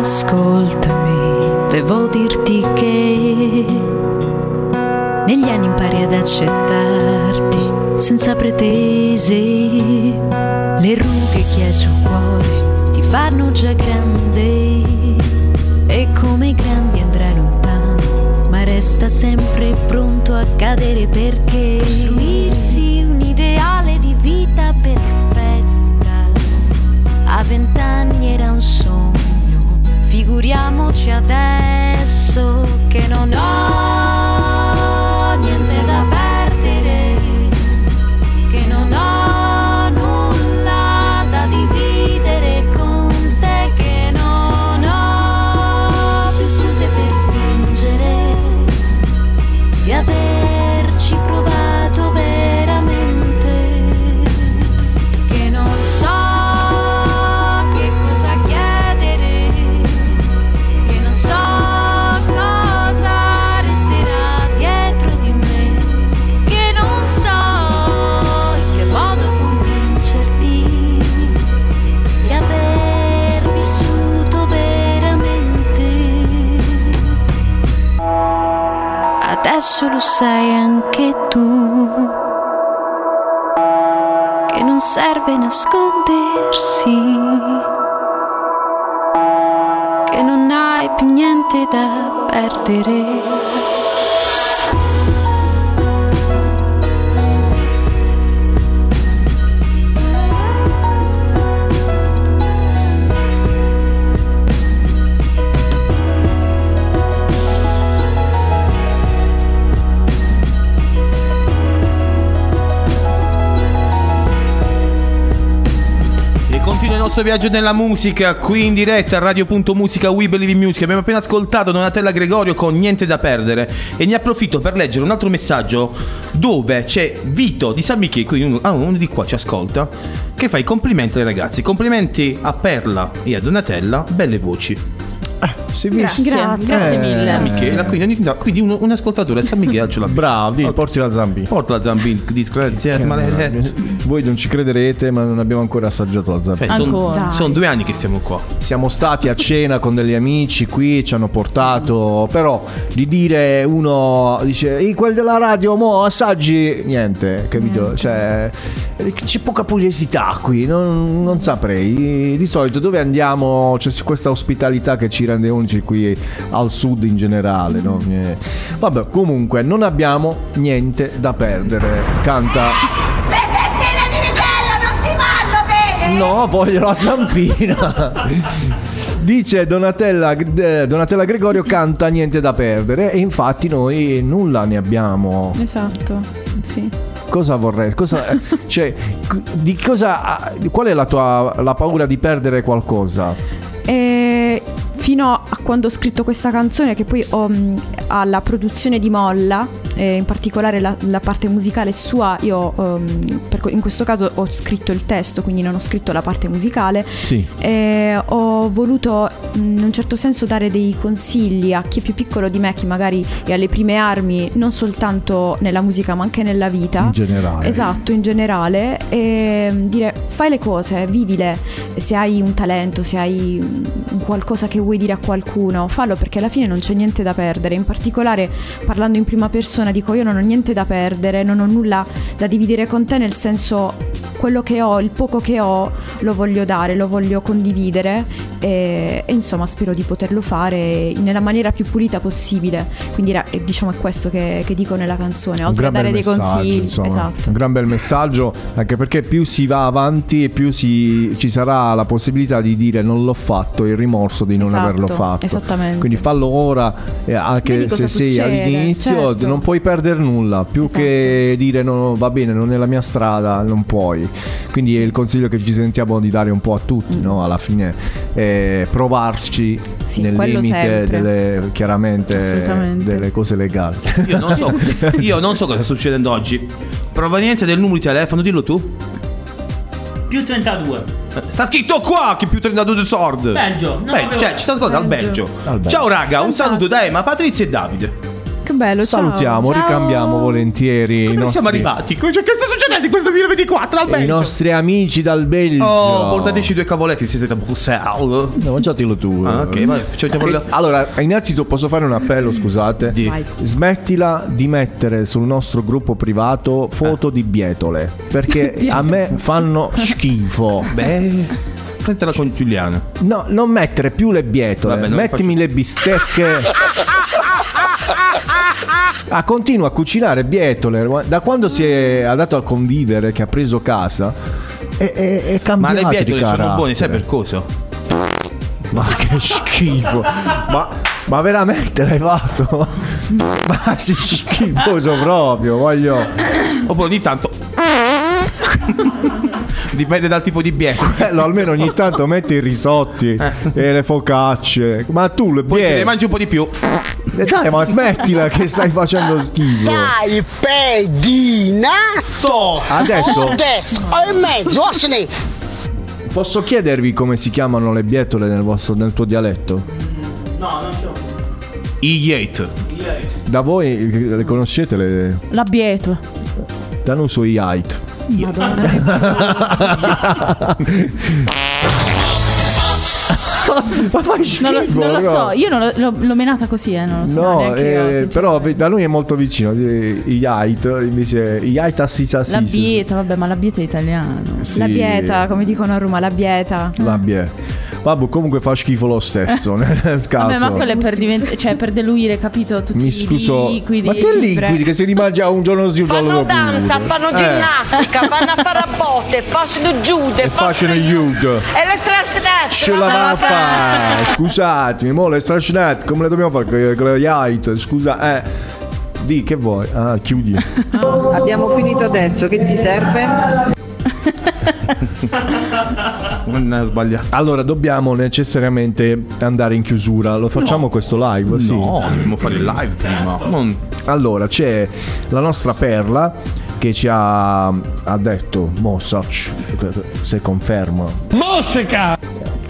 Ascoltami, devo dirti che Negli anni impari ad accettarti senza pretese. Le rughe che hai sul cuore ti fanno già grande. E come i grandi andrai lontano, ma resta sempre pronto a cadere perché costruirsi un ideale di vita perfetta a vent'anni era un sogno, figuriamoci adesso che non ho Adesso lo sai anche tu che non serve nascondersi, che non hai più niente da perdere. Nostro viaggio nella musica qui in diretta a Radio.musica We Believe in Music. Abbiamo appena ascoltato Donatella Gregorio con Niente da perdere e ne approfitto per leggere un altro messaggio dove c'è Vito di San Michele, quindi uno, ah, uno di qua ci ascolta, che fa i complimenti ai ragazzi. Complimenti a Perla e a Donatella, belle voci. Si Grazie, grazie mille. San Michele, quindi, ogni- quindi un, un ascoltatore a San Michele ce l'ha. Bravi, porti la Zambi. Porta la Zambi, disgraziato, maledetto. Voi non ci crederete, ma non abbiamo ancora assaggiato la Zambi. Cioè, sono son due anni che stiamo qua. Siamo stati a cena con degli amici qui, ci hanno portato, però di dire uno dice "Ehi, quel della radio, mo assaggi", niente, capito? Cioè c'è poca pugliesità qui, non, non saprei. Di solito dove andiamo c'è questa ospitalità che ci rende unici qui al sud in generale, no? Eh, Vabbè, comunque non abbiamo niente da perdere. Canta No, voglio la zampina. Dice Donatella, eh, Donatella Gregorio canta niente da perdere e infatti noi nulla ne abbiamo. Esatto, sì. Cosa vorrei? Cosa, eh, cioè, di cosa, qual è la tua la paura di perdere qualcosa? E fino a quando ho scritto questa canzone, che poi ho, mh, alla produzione di Molla, e in particolare la, la parte musicale sua, io um, per in questo caso ho scritto il testo, quindi non ho scritto la parte musicale. Sì. E ho voluto mh, in un certo senso dare dei consigli a chi è più piccolo di me, chi magari è alle prime armi, non soltanto nella musica ma anche nella vita. In generale. Esatto, in generale. E mh, dire fai le cose, vivile. Se hai un talento, se hai un qualcosa che vuoi dire a qualcuno, fallo perché alla fine non c'è niente da perdere. In particolare parlando in prima persona dico io non ho niente da perdere, non ho nulla da dividere con te nel senso quello che ho, il poco che ho lo voglio dare, lo voglio condividere e, e insomma spero di poterlo fare nella maniera più pulita possibile. Quindi era- e diciamo è questo che, che dico nella canzone, oltre a dare dei consigli. insomma. Esatto. Un gran bel messaggio, anche perché più si va avanti e più si- ci sarà la possibilità di dire non l'ho fatto, il rimorso di non Esatto, averlo fatto. esattamente. Quindi fallo ora, eh, anche se sei succede, all'inizio, certo. non puoi perdere nulla, più che dire no, va bene, non è la mia strada, non puoi. Quindi è il consiglio che ci sentiamo di dare un po' a tutti, no? alla fine eh, provarci nel quello limite delle, chiaramente delle cose legali. Io non so, io non so cosa sta succedendo oggi. Provenienza del numero di telefono, dillo tu. Più 32. Sta scritto qua che più 32 di Sword. Belgio. No, Beh, avevo- cioè, ci sta ascoltando dal Belgio. Belgio. Ciao raga, un saluto da Emma, Patrizia e Davide. Che bello. Salutiamo, Ciao. ricambiamo volentieri i Dove nostri, siamo arrivati? Cioè, che sta succedendo in questo 2024 al i Belgio? nostri amici dal Belgio. Oh, portateci due cavoletti, siete da Bruxelles. No, mangiatelo tu. Ah, ok, vai, facciamo Eh, la- Allora, innanzitutto posso fare un appello, scusate. Vai. Smettila di mettere sul nostro gruppo privato foto Eh. di bietole, perché a me fanno schifo. Beh, prendetela con Giuliano. No, non mettere più le bietole, Vabbè, mettimi le bistecche. Ah, continua a cucinare bietole. Da quando si è andato a convivere, che ha preso casa, è, è, è Ma cambiato le di bietole sono buone, sai per cosa? Ma che schifo! ma, ma veramente l'hai fatto? Ma sei schifoso proprio, voglio. Oppure ogni tanto. Dipende dal tipo di bietole. Quello almeno ogni tanto metti i risotti e le focacce. Ma tu le Poi se ne mangi un po' di più. Eh, Dai, ma smettila che stai facendo schifo. Dai, pedinato! Adesso- Adesso, al mezzo! Posso chiedervi come si chiamano le bietole nel, vostro, nel tuo dialetto? No, non c'ho. I Yate. Da voi le conoscete le. La bietola. Da noi so i height. Ma fai schifo. Non lo, non lo so, io non lo- l'ho, l'ho menata così, eh, non lo so. No, io, eh, sinceramente. però da lui è molto vicino. I height invece i assisa La bieta, vabbè, ma la bieta è italiano. Sì. La bieta, come dicono a Roma, la bieta. La bie. Vabbè, comunque fa schifo lo stesso nel caso. Vabbè, ma quello è per, divent- cioè, per diluire, capito? Tutti Mi i scuso. liquidi. Ma che liquidi che si rimangia un giorno giorno Fanno danza, Eh. fanno ginnastica, vanno a fare a botte, facciano giude, facciano judo. E le strascinette! Ce la va a fare, scusatemi, mo le strascinette come le dobbiamo fare con con le height? Scusa, eh. Di che vuoi? Ah, chiudi. Abbiamo finito adesso, che ti serve? Non è sbagliato. Allora, dobbiamo necessariamente andare in chiusura. Lo facciamo questo live? Sì. No, dobbiamo fare il live prima. Non- Allora, c'è la nostra Perla che ci ha, ha detto, Mossac, se conferma, Mosseca!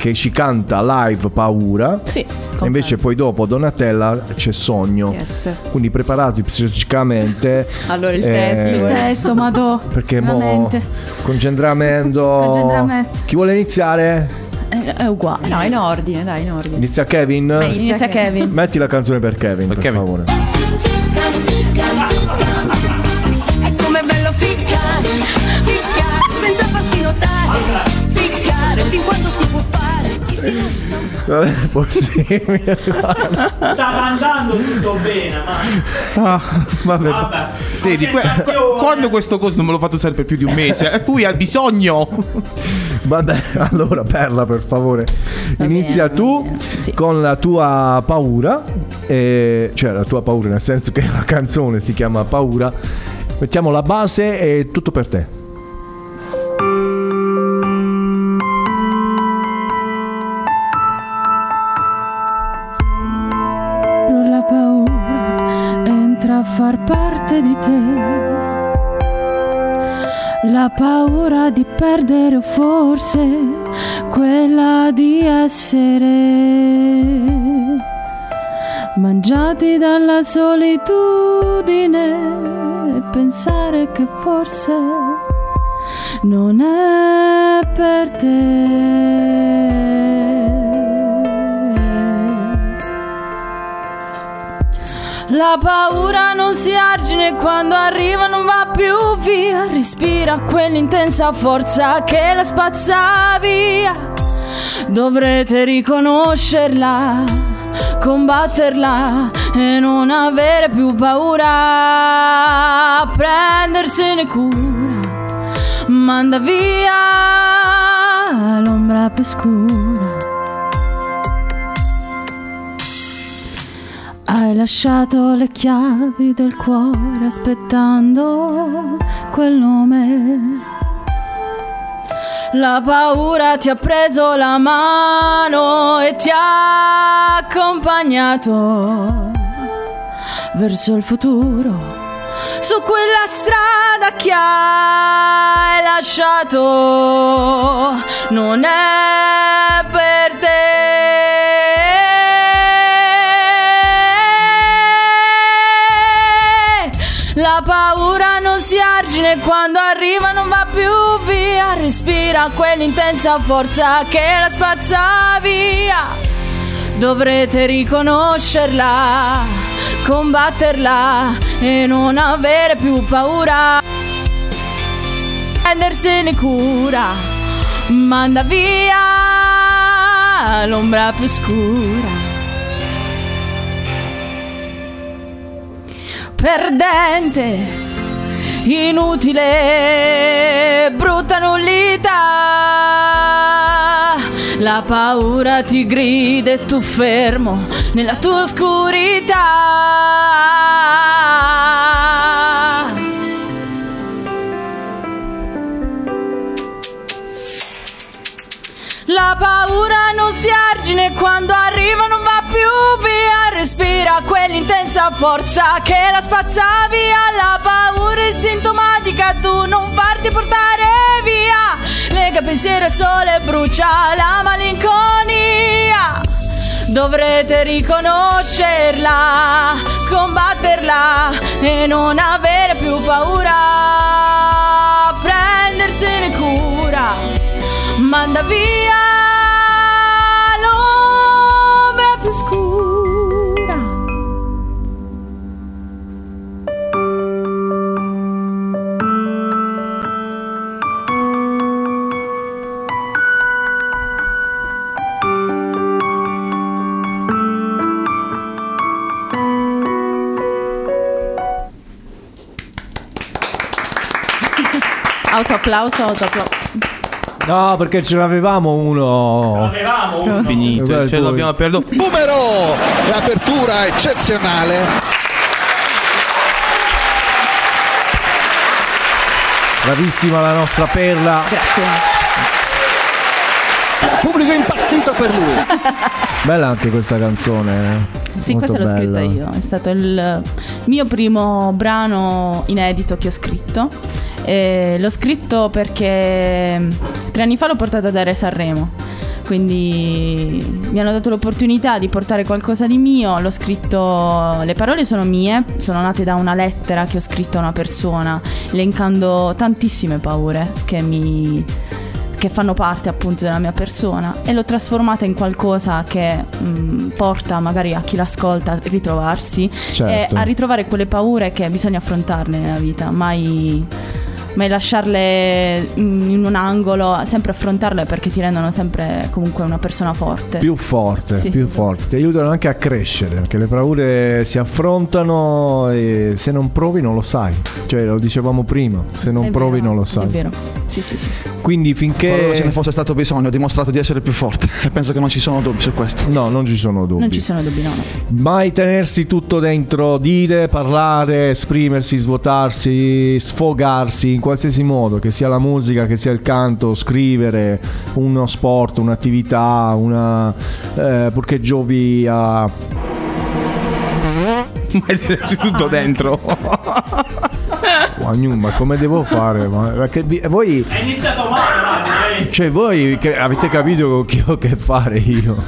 Che ci canta live Paura. Sì. E invece poi dopo Donatella c'è Sogno. Yes. Quindi preparati psicologicamente. Allora il Eh, testo. Il testo, madò. Perché mo veramente. concentramento. Concentramento. Chi vuole iniziare? È, è uguale. No, in ordine, dai, in ordine. Inizia Kevin? Inizia Inizia Kevin. Metti la canzone per Kevin, per, Kevin. favore. Non è possibile. Stava andando tutto bene, ma. Ah, vabbè. Vabbè. Vedi, que- quando questo coso non me lo fate usare per più di un mese, e lui ha bisogno. Vabbè, allora Perla, per favore, inizia bene, tu va bene, sì. con la tua paura, eh, cioè la tua paura nel senso che la canzone si chiama Paura. Mettiamo la base e tutto per te. Parte di te. La paura di perdere o forse quella di essere mangiati dalla solitudine e pensare che forse non è per te. La paura non si argine quando arriva non va più via. Respira quell'intensa forza che la spazza via. Dovrete riconoscerla, combatterla e non avere più paura. Prendersene cura, manda via l'ombra più scura lasciato le chiavi del cuore aspettando quel nome. La paura ti ha preso la mano e ti ha accompagnato verso il futuro. Su quella strada che hai lasciato non è per Paura non si argine quando arriva non va più via. Respira quell'intensa forza che la spazza via. Dovrete riconoscerla, combatterla e non avere più paura. Prendersene cura, manda via l'ombra più scura. Perdente, inutile, brutta nullità. La paura ti grida e tu fermo nella tua oscurità. La paura non si argine quando arriva non va più via Respira quell'intensa forza che la spazza via La paura è sintomatica, tu non farti portare via. Lega pensiero al sole, brucia la malinconia. Dovrete riconoscerla, combatterla e non avere più paura. Prendersene cura manda via Autoapplauso, autoapplauso. No, perché ce l'avevamo uno. Avevamo uno. Finito, Guarda ce poi. l'abbiamo perduto. Numero l'apertura eccezionale. Bravissima la nostra perla. Grazie. Pubblico impazzito per lui. Bella anche questa canzone. eh. Sì, Molto questa l'ho scritta bella. io, è stato il mio primo brano inedito che ho scritto. E l'ho scritto perché tre anni fa l'ho portato ad Are Sanremo. Quindi mi hanno dato l'opportunità di portare qualcosa di mio, l'ho scritto, le parole sono mie, sono nate da una lettera che ho scritto a una persona, elencando tantissime paure che mi, che fanno parte appunto della mia persona e l'ho trasformata in qualcosa che mh, porta magari a chi l'ascolta a ritrovarsi Certo. e a ritrovare quelle paure che bisogna affrontarle nella vita, mai, mai lasciarle in un angolo, sempre affrontarle perché ti rendono sempre comunque una persona forte. Più forte, Sì, più sì. forte. Ti aiutano anche a crescere, perché le paure si affrontano e se non provi non lo sai. Cioè, lo dicevamo prima, se non È provi vero, non lo È sai. vero. Sì, sì, sì. sì. Quindi Qualora ce ne finché... fosse stato bisogno, ho dimostrato di essere più forte e penso che non ci sono dubbi su questo. No, non ci sono dubbi. Non ci sono dubbi, no. no. Mai tenersi tutto dentro, dire, parlare, esprimersi, svuotarsi, sfogarsi in qualsiasi modo, che sia la musica, che sia il canto, scrivere, uno sport, un'attività, una eh, purché giovi a Mai tenersi tutto dentro. Guagnu, ma come devo fare? Ma, ma che vi- voi, È iniziato male, cioè voi che avete capito che ho che fare io?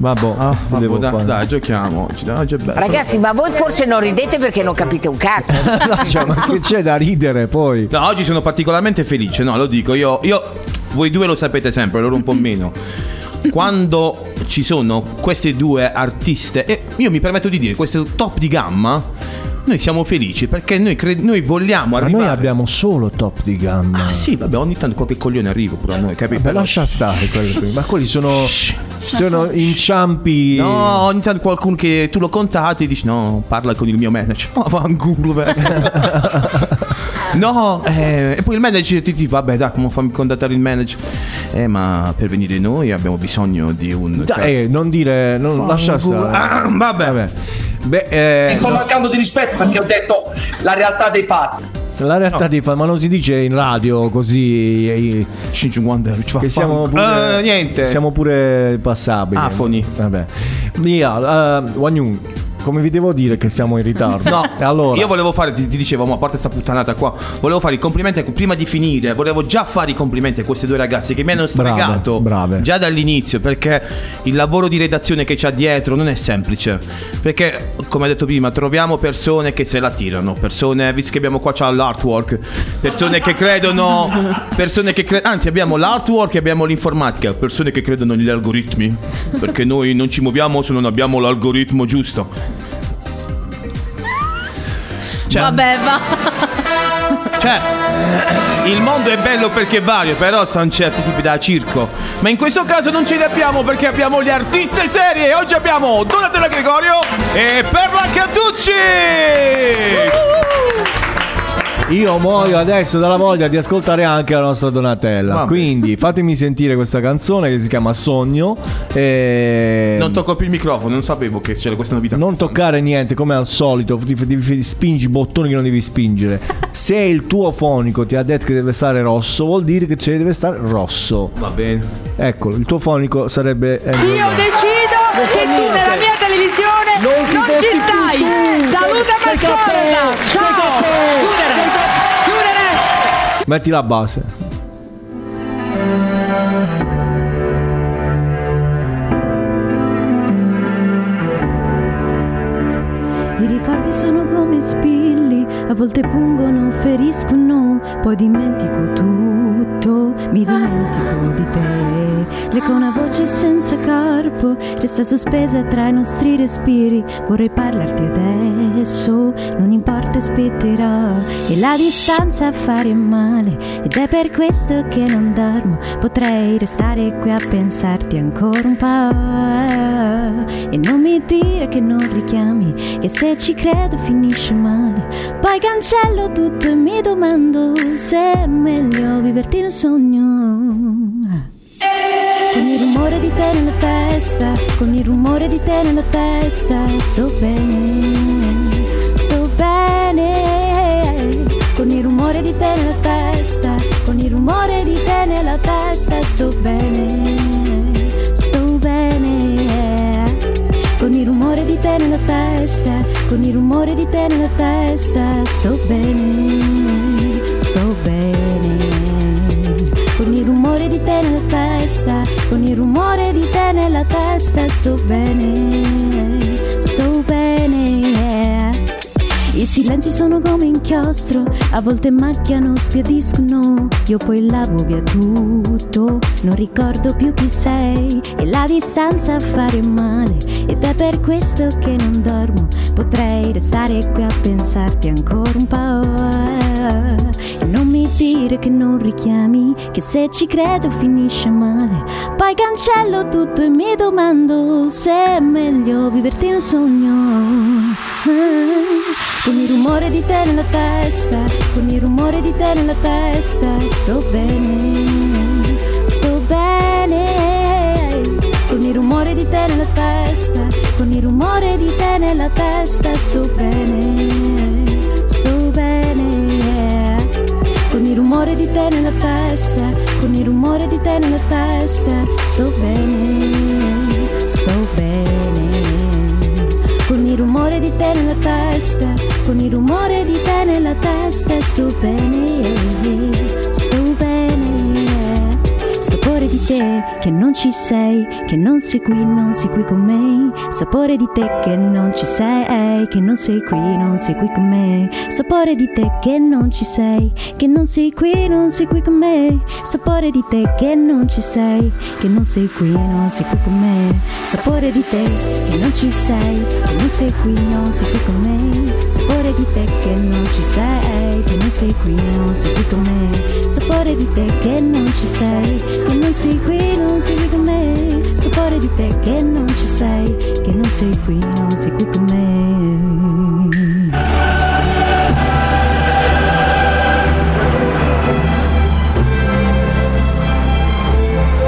Ma boh, che Vabbè, devo dai, fare? dai, giochiamo. Oggi, dai, oggi è bello. Ragazzi, ma voi forse non ridete perché non capite un cazzo. No, cioè, ma che c'è da ridere poi? No, oggi sono particolarmente felice, no, lo dico, io, io voi due lo sapete sempre, loro un po' meno. Quando ci sono queste due artiste, e io mi permetto di dire, queste top di gamma, noi siamo felici perché noi, cre- noi vogliamo Ma arrivare... noi abbiamo solo top di gamma. Ah sì, vabbè, ogni tanto qualche coglione arriva pure a noi, capito? Vabbè, lascia stare quelli. Ma quelli sono, sono inciampi. No, ogni tanto qualcuno che tu lo contatti e dici no, parla con il mio manager. Ma fanculo, velho. No, eh, e poi il manager ti dice vabbè dai, come fammi contattare il manager? Eh, ma per venire noi abbiamo bisogno di un... Dai, eh, non dire, non lascia Fanculo. stare. Ah, vabbè. Beh, eh, Ti sto no, mancando di rispetto perché ho detto la realtà dei fatti. la realtà di fa, ma non si dice in radio così. eh, che siamo pure, Eh, niente. Siamo pure passabili. Afoni. Vabbè. Mia, uh, Wanyun, come vi devo dire che siamo in ritardo? No, E allora? io volevo fare, ti, ti dicevo, ma a parte sta puttanata qua, volevo fare i complimenti, prima di finire, volevo già fare i complimenti a queste due ragazze che mi hanno stregato brave. già dall'inizio, perché il lavoro di redazione che c'ha dietro non è semplice, perché come ho detto prima, troviamo persone che se la tirano, persone, visto che abbiamo qua c'ha l'artwork, persone che credono, persone che cre- anzi abbiamo l'artwork e abbiamo l'informatica, persone che credono negli algoritmi, perché noi non ci muoviamo se non abbiamo l'algoritmo giusto. Cioè- Vabbè, va. Cioè, il mondo è bello perché è vario, però sono certi tipi da circo. Ma in questo caso non ce li abbiamo perché abbiamo le artiste serie. Oggi abbiamo Donatella Gregorio e Perla Cattucci. Io muoio adesso dalla voglia di ascoltare anche la nostra Donatella. Vabbè. Quindi fatemi sentire questa canzone che si chiama Sogno. E... Non tocco più il microfono, non sapevo che c'era questa novità. Non toccare niente come al solito, ti- spingi i bottoni che non devi spingere. Se il tuo fonico ti ha detto che deve stare rosso, vuol dire che deve stare rosso. Va bene. Eccolo, il tuo fonico sarebbe. eh, Io decido che tu nella mia televisione non, ci stai. Saluta Mazzola. Ciao. Chiudere. Chiudere. Metti la base. I ricordi sono come spilli, a volte pungono, feriscono, poi dimentico tutto, mi dimentico di te. Lei con una voce senza corpo, resta sospesa tra i nostri respiri, vorrei parlarti adesso, non importa aspetterò, e la distanza a fare male, ed è per questo che non dormo, potrei restare qui a pensarti ancora un po', e non mi dire che non richiami, che se ci credo finisce male. Poi cancello tutto e mi domando se è meglio viverti nel sogno. Con il rumore di te nella testa, con il rumore di te nella testa, sto bene, sto bene. Con il rumore di te nella testa, con il rumore di te nella testa, sto bene, sto bene. Con il rumore di te nella testa, con il rumore di te nella testa, sto bene, sto bene. Con il rumore di te nella testa, con il rumore di te nella testa, sto bene, silenzi sono come inchiostro, a volte macchiano, spiadiscono. Io poi lavo via tutto, non ricordo più chi sei. E la distanza a fare male, ed è per questo che non dormo. Potrei restare qui a pensarti ancora un po'. E non mi dire che non richiami, che se ci credo finisce male. Poi cancello tutto e mi domando se è meglio viverti nel sogno. Con il rumore di te nella testa, con il rumore di te nella testa, sto bene, sto bene. Con il rumore di te nella testa, con il rumore di te nella testa, sto bene, sto bene. Con il rumore di te nella testa, con il rumore di te nella testa, sto bene, sto bene. Rumore di te nella testa, con il rumore di te nella testa, sto bene. Sapore di te che non ci sei, che non sei qui, non sei qui con me. Sapore di te che non ci sei, che non sei qui, non sei qui con me. Sapore di te che non ci sei, che non sei qui, non sei qui con me. Sapore di te che non ci sei, che non sei qui, non sei qui con me. Sapore di te che non ci sei, che non sei qui, non sei qui con me. Sapore di te che non ci sei, che non sei qui, non sei qui con me. Sapore di te che non ci sei, che non sei qui, non sei qui con me. Sapore di te che non ci sei, che non sei qui, non sei qui con me.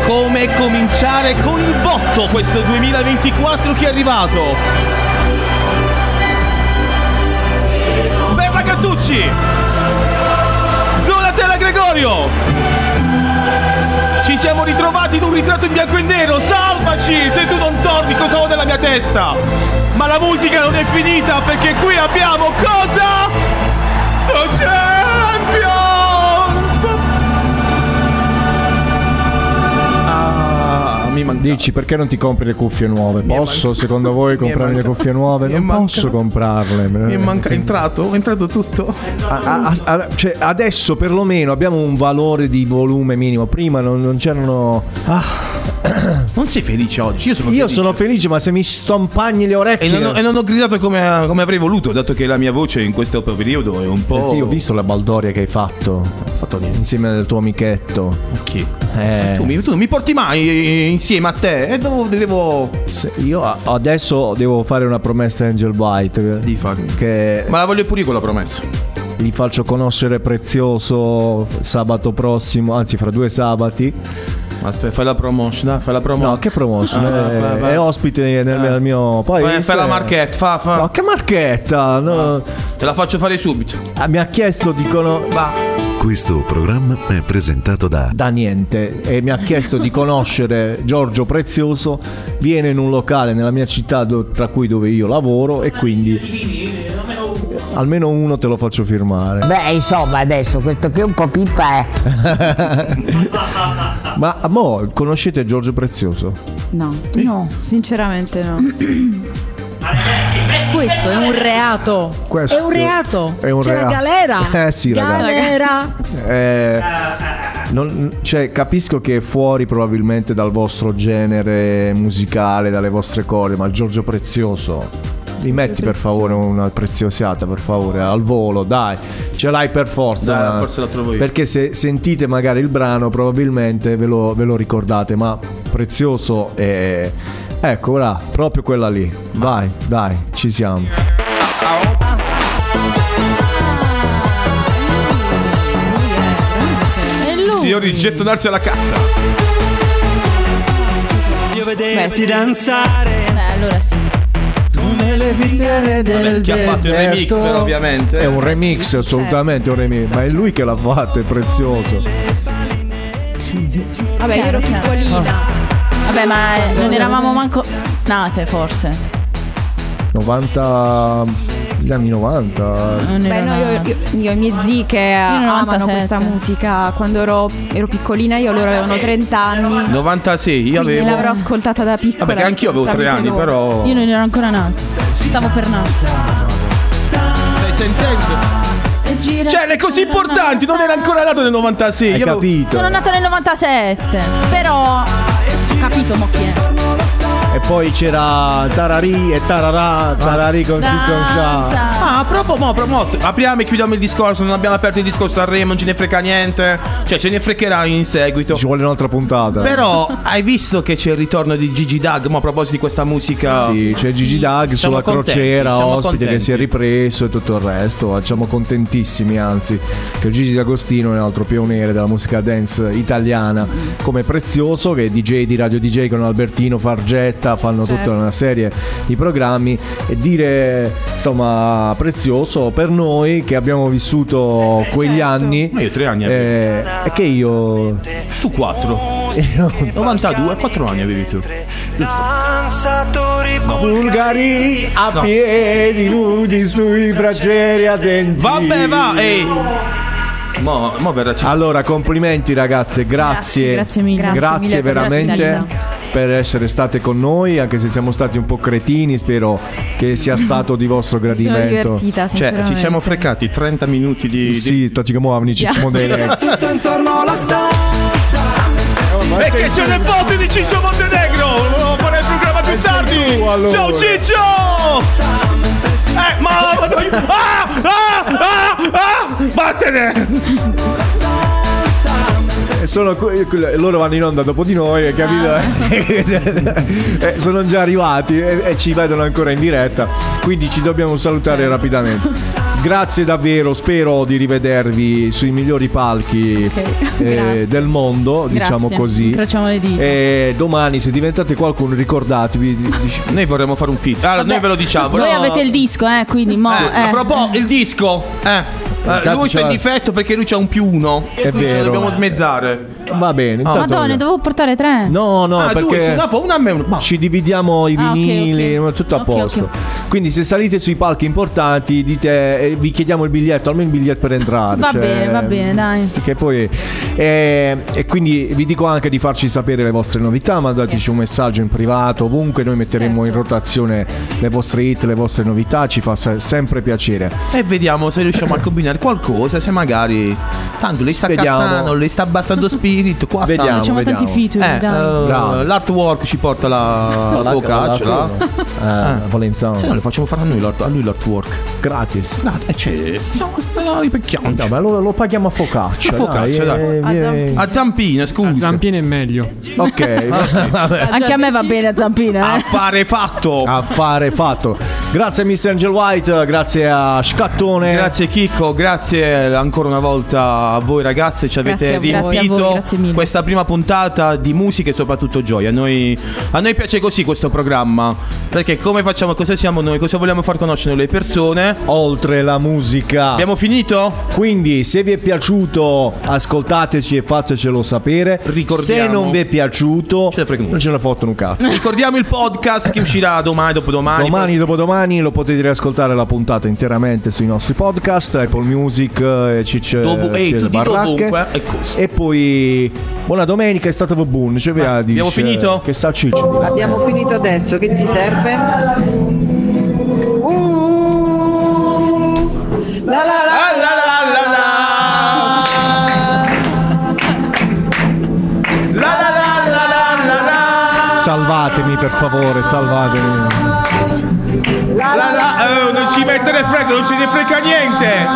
Come cominciare con il botto questo 2024 che è arrivato? Berla Cattucci! Donatella Gregorio! Ci siamo ritrovati in un ritratto in bianco e nero! Salvaci! Se tu non torni, cosa ho nella mia testa. Ma la musica non è finita perché qui abbiamo cosa? The Champions! Mi manca. Dici perché non ti compri le cuffie nuove? Posso secondo voi comprare le cuffie nuove? Non posso comprarle. Mi è manca- è entrato? È entrato tutto? A- a- a- cioè, adesso perlomeno abbiamo un valore di volume minimo. Prima non, non c'erano. Non sei felice oggi? Io sono Io felice. sono felice, ma se mi stompagni le E orecchie. non, ho, e non ho gridato come, come avrei voluto, dato che la mia voce in questo periodo è un po'. Eh sì, ho visto la baldoria che hai fatto. fatto niente. Insieme al tuo amichetto. Chi? Eh. Tu, mi, tu non mi porti mai insieme a te? E devo. devo... Se- io adesso devo fare una promessa a Angel White. Di fare. Che Ma la voglio pure io quella promessa. gli faccio conoscere Prezioso sabato prossimo, anzi fra due sabati. Aspetta, fai la promotion, dai, fai la promotion. No, che promotion? Ah, è, vai, vai. è ospite nel, Eh. mio paese. Fai, fai la marchetta, fa, fa. No, che marchetta? No. Te la faccio fare subito. Ah, mi ha chiesto di conoscere. Questo programma è presentato da Da niente e mi ha chiesto di conoscere Giorgio Prezioso. Viene in un locale nella mia città, do- tra cui dove io lavoro, e quindi almeno uno te lo faccio firmare. Beh, insomma, adesso questo qui è un po' pipa è. Ma mo, conoscete Giorgio Prezioso? No. No. Sinceramente no. Questo è un reato. Questo è un reato. è un C'è reato. la galera. Eh sì, ragazzi. galera. Eh, non- cioè, capisco che è fuori probabilmente dal vostro genere musicale, dalle vostre corde, ma Giorgio Prezioso. Rimetti per favore una preziosata, per favore, al volo, dai, ce l'hai per forza. Dai, forse la trovo io. Perché se sentite magari il brano, probabilmente ve lo, ve lo ricordate, ma prezioso è. Ecco, là, proprio quella lì. Vai, dai, ci siamo. Signori, gettonarsi alla cassa. Io sì. danzare Beh, allora sì. Le fiere Vabbè, chi ha fatto il remix, però, ovviamente. È un remix, assolutamente un remix. Ma è lui che l'ha fatto, è prezioso. Vabbè, io ero piccolina. Vabbè, ma eh, non eravamo manco nate, forse. 90. Gli anni 90. Non Beh, no, io, io, io i miei zii che amano 97. questa musica. Quando ero, ero piccolina, io loro avevano 30 anni. 96, io avevo. l'avrò ascoltata da piccola. Vabbè, che anch'io avevo tre tramite anni, loro. però. Io non ero ancora nata. Stavo per nascere. Stai sentendo? Cioè, le cose importanti, non era ancora nato nel 96. Hai io avevo- capito? Sono nata nel 97. Però ho capito mo chi è. E poi c'era Tararì e Tararà, Tararì con si con sa. Ah, proprio, mo, proprio, mo, apriamo e chiudiamo il discorso. Non abbiamo aperto il discorso a Remo, non ce ne frega niente. Cioè, ce ne fregherà in seguito. Ci vuole un'altra puntata. Però hai visto che c'è il ritorno di Gigi Dag? Ma a proposito di questa musica. Sì, c'è Gigi Dag siamo sulla contenti, crociera, ospite che contenti. si è ripreso e tutto il resto. Siamo contentissimi, anzi, che Gigi D'Agostino è un altro pioniere della musica dance italiana, come Prezioso, che è DJ di Radio DJ con Albertino Fargetta, fanno Certo. tutta una serie di programmi. E dire, insomma, Prezioso per noi che abbiamo vissuto quegli certo. anni. Ma io tre anni eh, è che io. Tu 4. 92, 4 anni avevi tu. danzatori Bulgari a No. piedi nudi sui braccieri ardenti. Vabbè, va, ehi. Mo, mo Allora, complimenti ragazze, grazie. Grazie, grazie mille. Grazie Grazie mille veramente l'ospitalità. Per essere state con noi, anche se siamo stati un po' cretini, spero che sia stato di vostro gradimento. Cioè, ci siamo frecati 30 minuti di. di- Sì, tacci che muovani, ci letti. tutto intorno alla stanza Perché c'è le foto di Ciccio Montenegro! Volevo fare il programma più tardi! tu, allora. Ciao Ciccio! Eh, ma. Ah! Ah! Ah! Ah! Vattene! Eh, Sono que- loro vanno in onda dopo di noi, capito? Eh, sono già arrivati e, e ci vedono ancora in diretta, quindi ci dobbiamo salutare rapidamente. Grazie davvero, spero di rivedervi sui migliori palchi Ok, eh, del mondo, diciamo Grazie. così. Incrociamo le dita. E domani se diventate qualcuno ricordatevi di- di- Noi vorremmo fare un feat. Allora, noi ve lo diciamo. Voi no? avete il disco, eh, quindi mo. Eh, eh. A proposito, il disco. Eh. Intanto lui c'è il difetto perché lui c'ha un più uno. È Quindi ce lo vero. dobbiamo smezzare. Va bene. intanto- Madonna, dovevo portare tre. No, no, Ah, due, perché sì, dopo una a me, una- ci dividiamo i Ah, vinili, ok. tutto a Ok, posto. Quindi se salite sui palchi importanti, dite eh, vi chiediamo il biglietto, almeno il biglietto per entrare. Va cioè, bene, va bene, dai. Che poi eh, e quindi vi dico anche di farci sapere le vostre novità, mandateci un messaggio in privato, ovunque noi metteremo in rotazione le vostre hit, le vostre novità, ci fa se- sempre piacere. E vediamo se riusciamo a combinare qualcosa. Se magari. Tanto lei sta Speriamo. cassando, lei sta abbassando spirito. Qua Vediamo, stanno. Facciamo tanti vediamo. feature, Eh, dai. eh, l'artwork ci porta la, la focaccia. là. Eh, Valenzano. Se no, le facciamo fare a, noi l'art- a lui l'artwork. Gratis. E c'è. No, sta ripecchiando. Vabbè, lo, lo paghiamo a focaccia. A focaccia, dai. dai. eh, eh. A zampina, scusa. Zampino è meglio. Ok, Vabbè. Anche a me va bene a zampina, eh. Affare fatto. affare fatto. Grazie a Mr. Angel White, grazie a Scattone. Grazie Chicco, grazie ancora una volta a voi ragazze, ci avete Grazie a voi. riempito Grazie a voi, grazie mille. questa prima puntata di musica e soprattutto gioia. A noi, a noi piace così questo programma, perché come facciamo, cosa siamo noi, cosa vogliamo far conoscere le persone. Oltre la musica. Abbiamo finito? Quindi, se vi è piaciuto, ascoltateci e fatecelo sapere. Ricordiamo- Se non vi è piaciuto, Ce non ce ne fotte un cazzo. Ricordiamo il podcast che uscirà domani, dopodomani. Domani, dopodomani lo potete riascoltare la puntata interamente sui nostri podcast, Apple Music, eh, Cicce ehi, Cicce tu di Baracche. dovunque e così. Buona domenica, è stato buon. Cioè, via, abbiamo finito? Che sta Cicce? Abbiamo finito adesso, che ti serve? Uh, la la la Ah, la, la, la, la. La, la, la, la, la, la, la. Salvatemi per favore, salvatemi. La, la, la. Eh, non ci mettere freddo, non ci ne frega niente.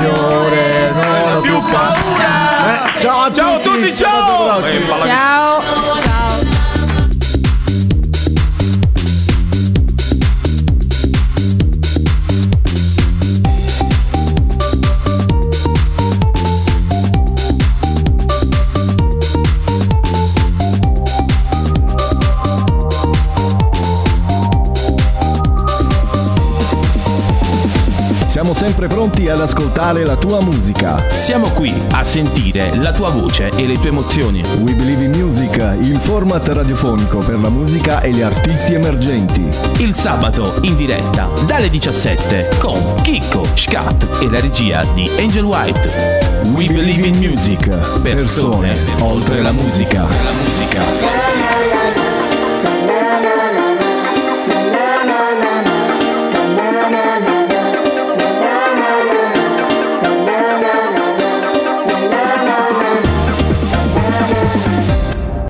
Signore, non ho Più paura. Eh, ciao a Ciao a tutti, sabato ciao. Ciao. Sempre pronti ad ascoltare la tua musica. Siamo qui a sentire la tua voce e le tue emozioni. We Believe in Music, il format radiofonico per la musica e gli artisti emergenti. Il sabato in diretta dalle 17 con Chicco, Scat e la regia di Angel White. We Believe in Music. Persone oltre la musica. La musica.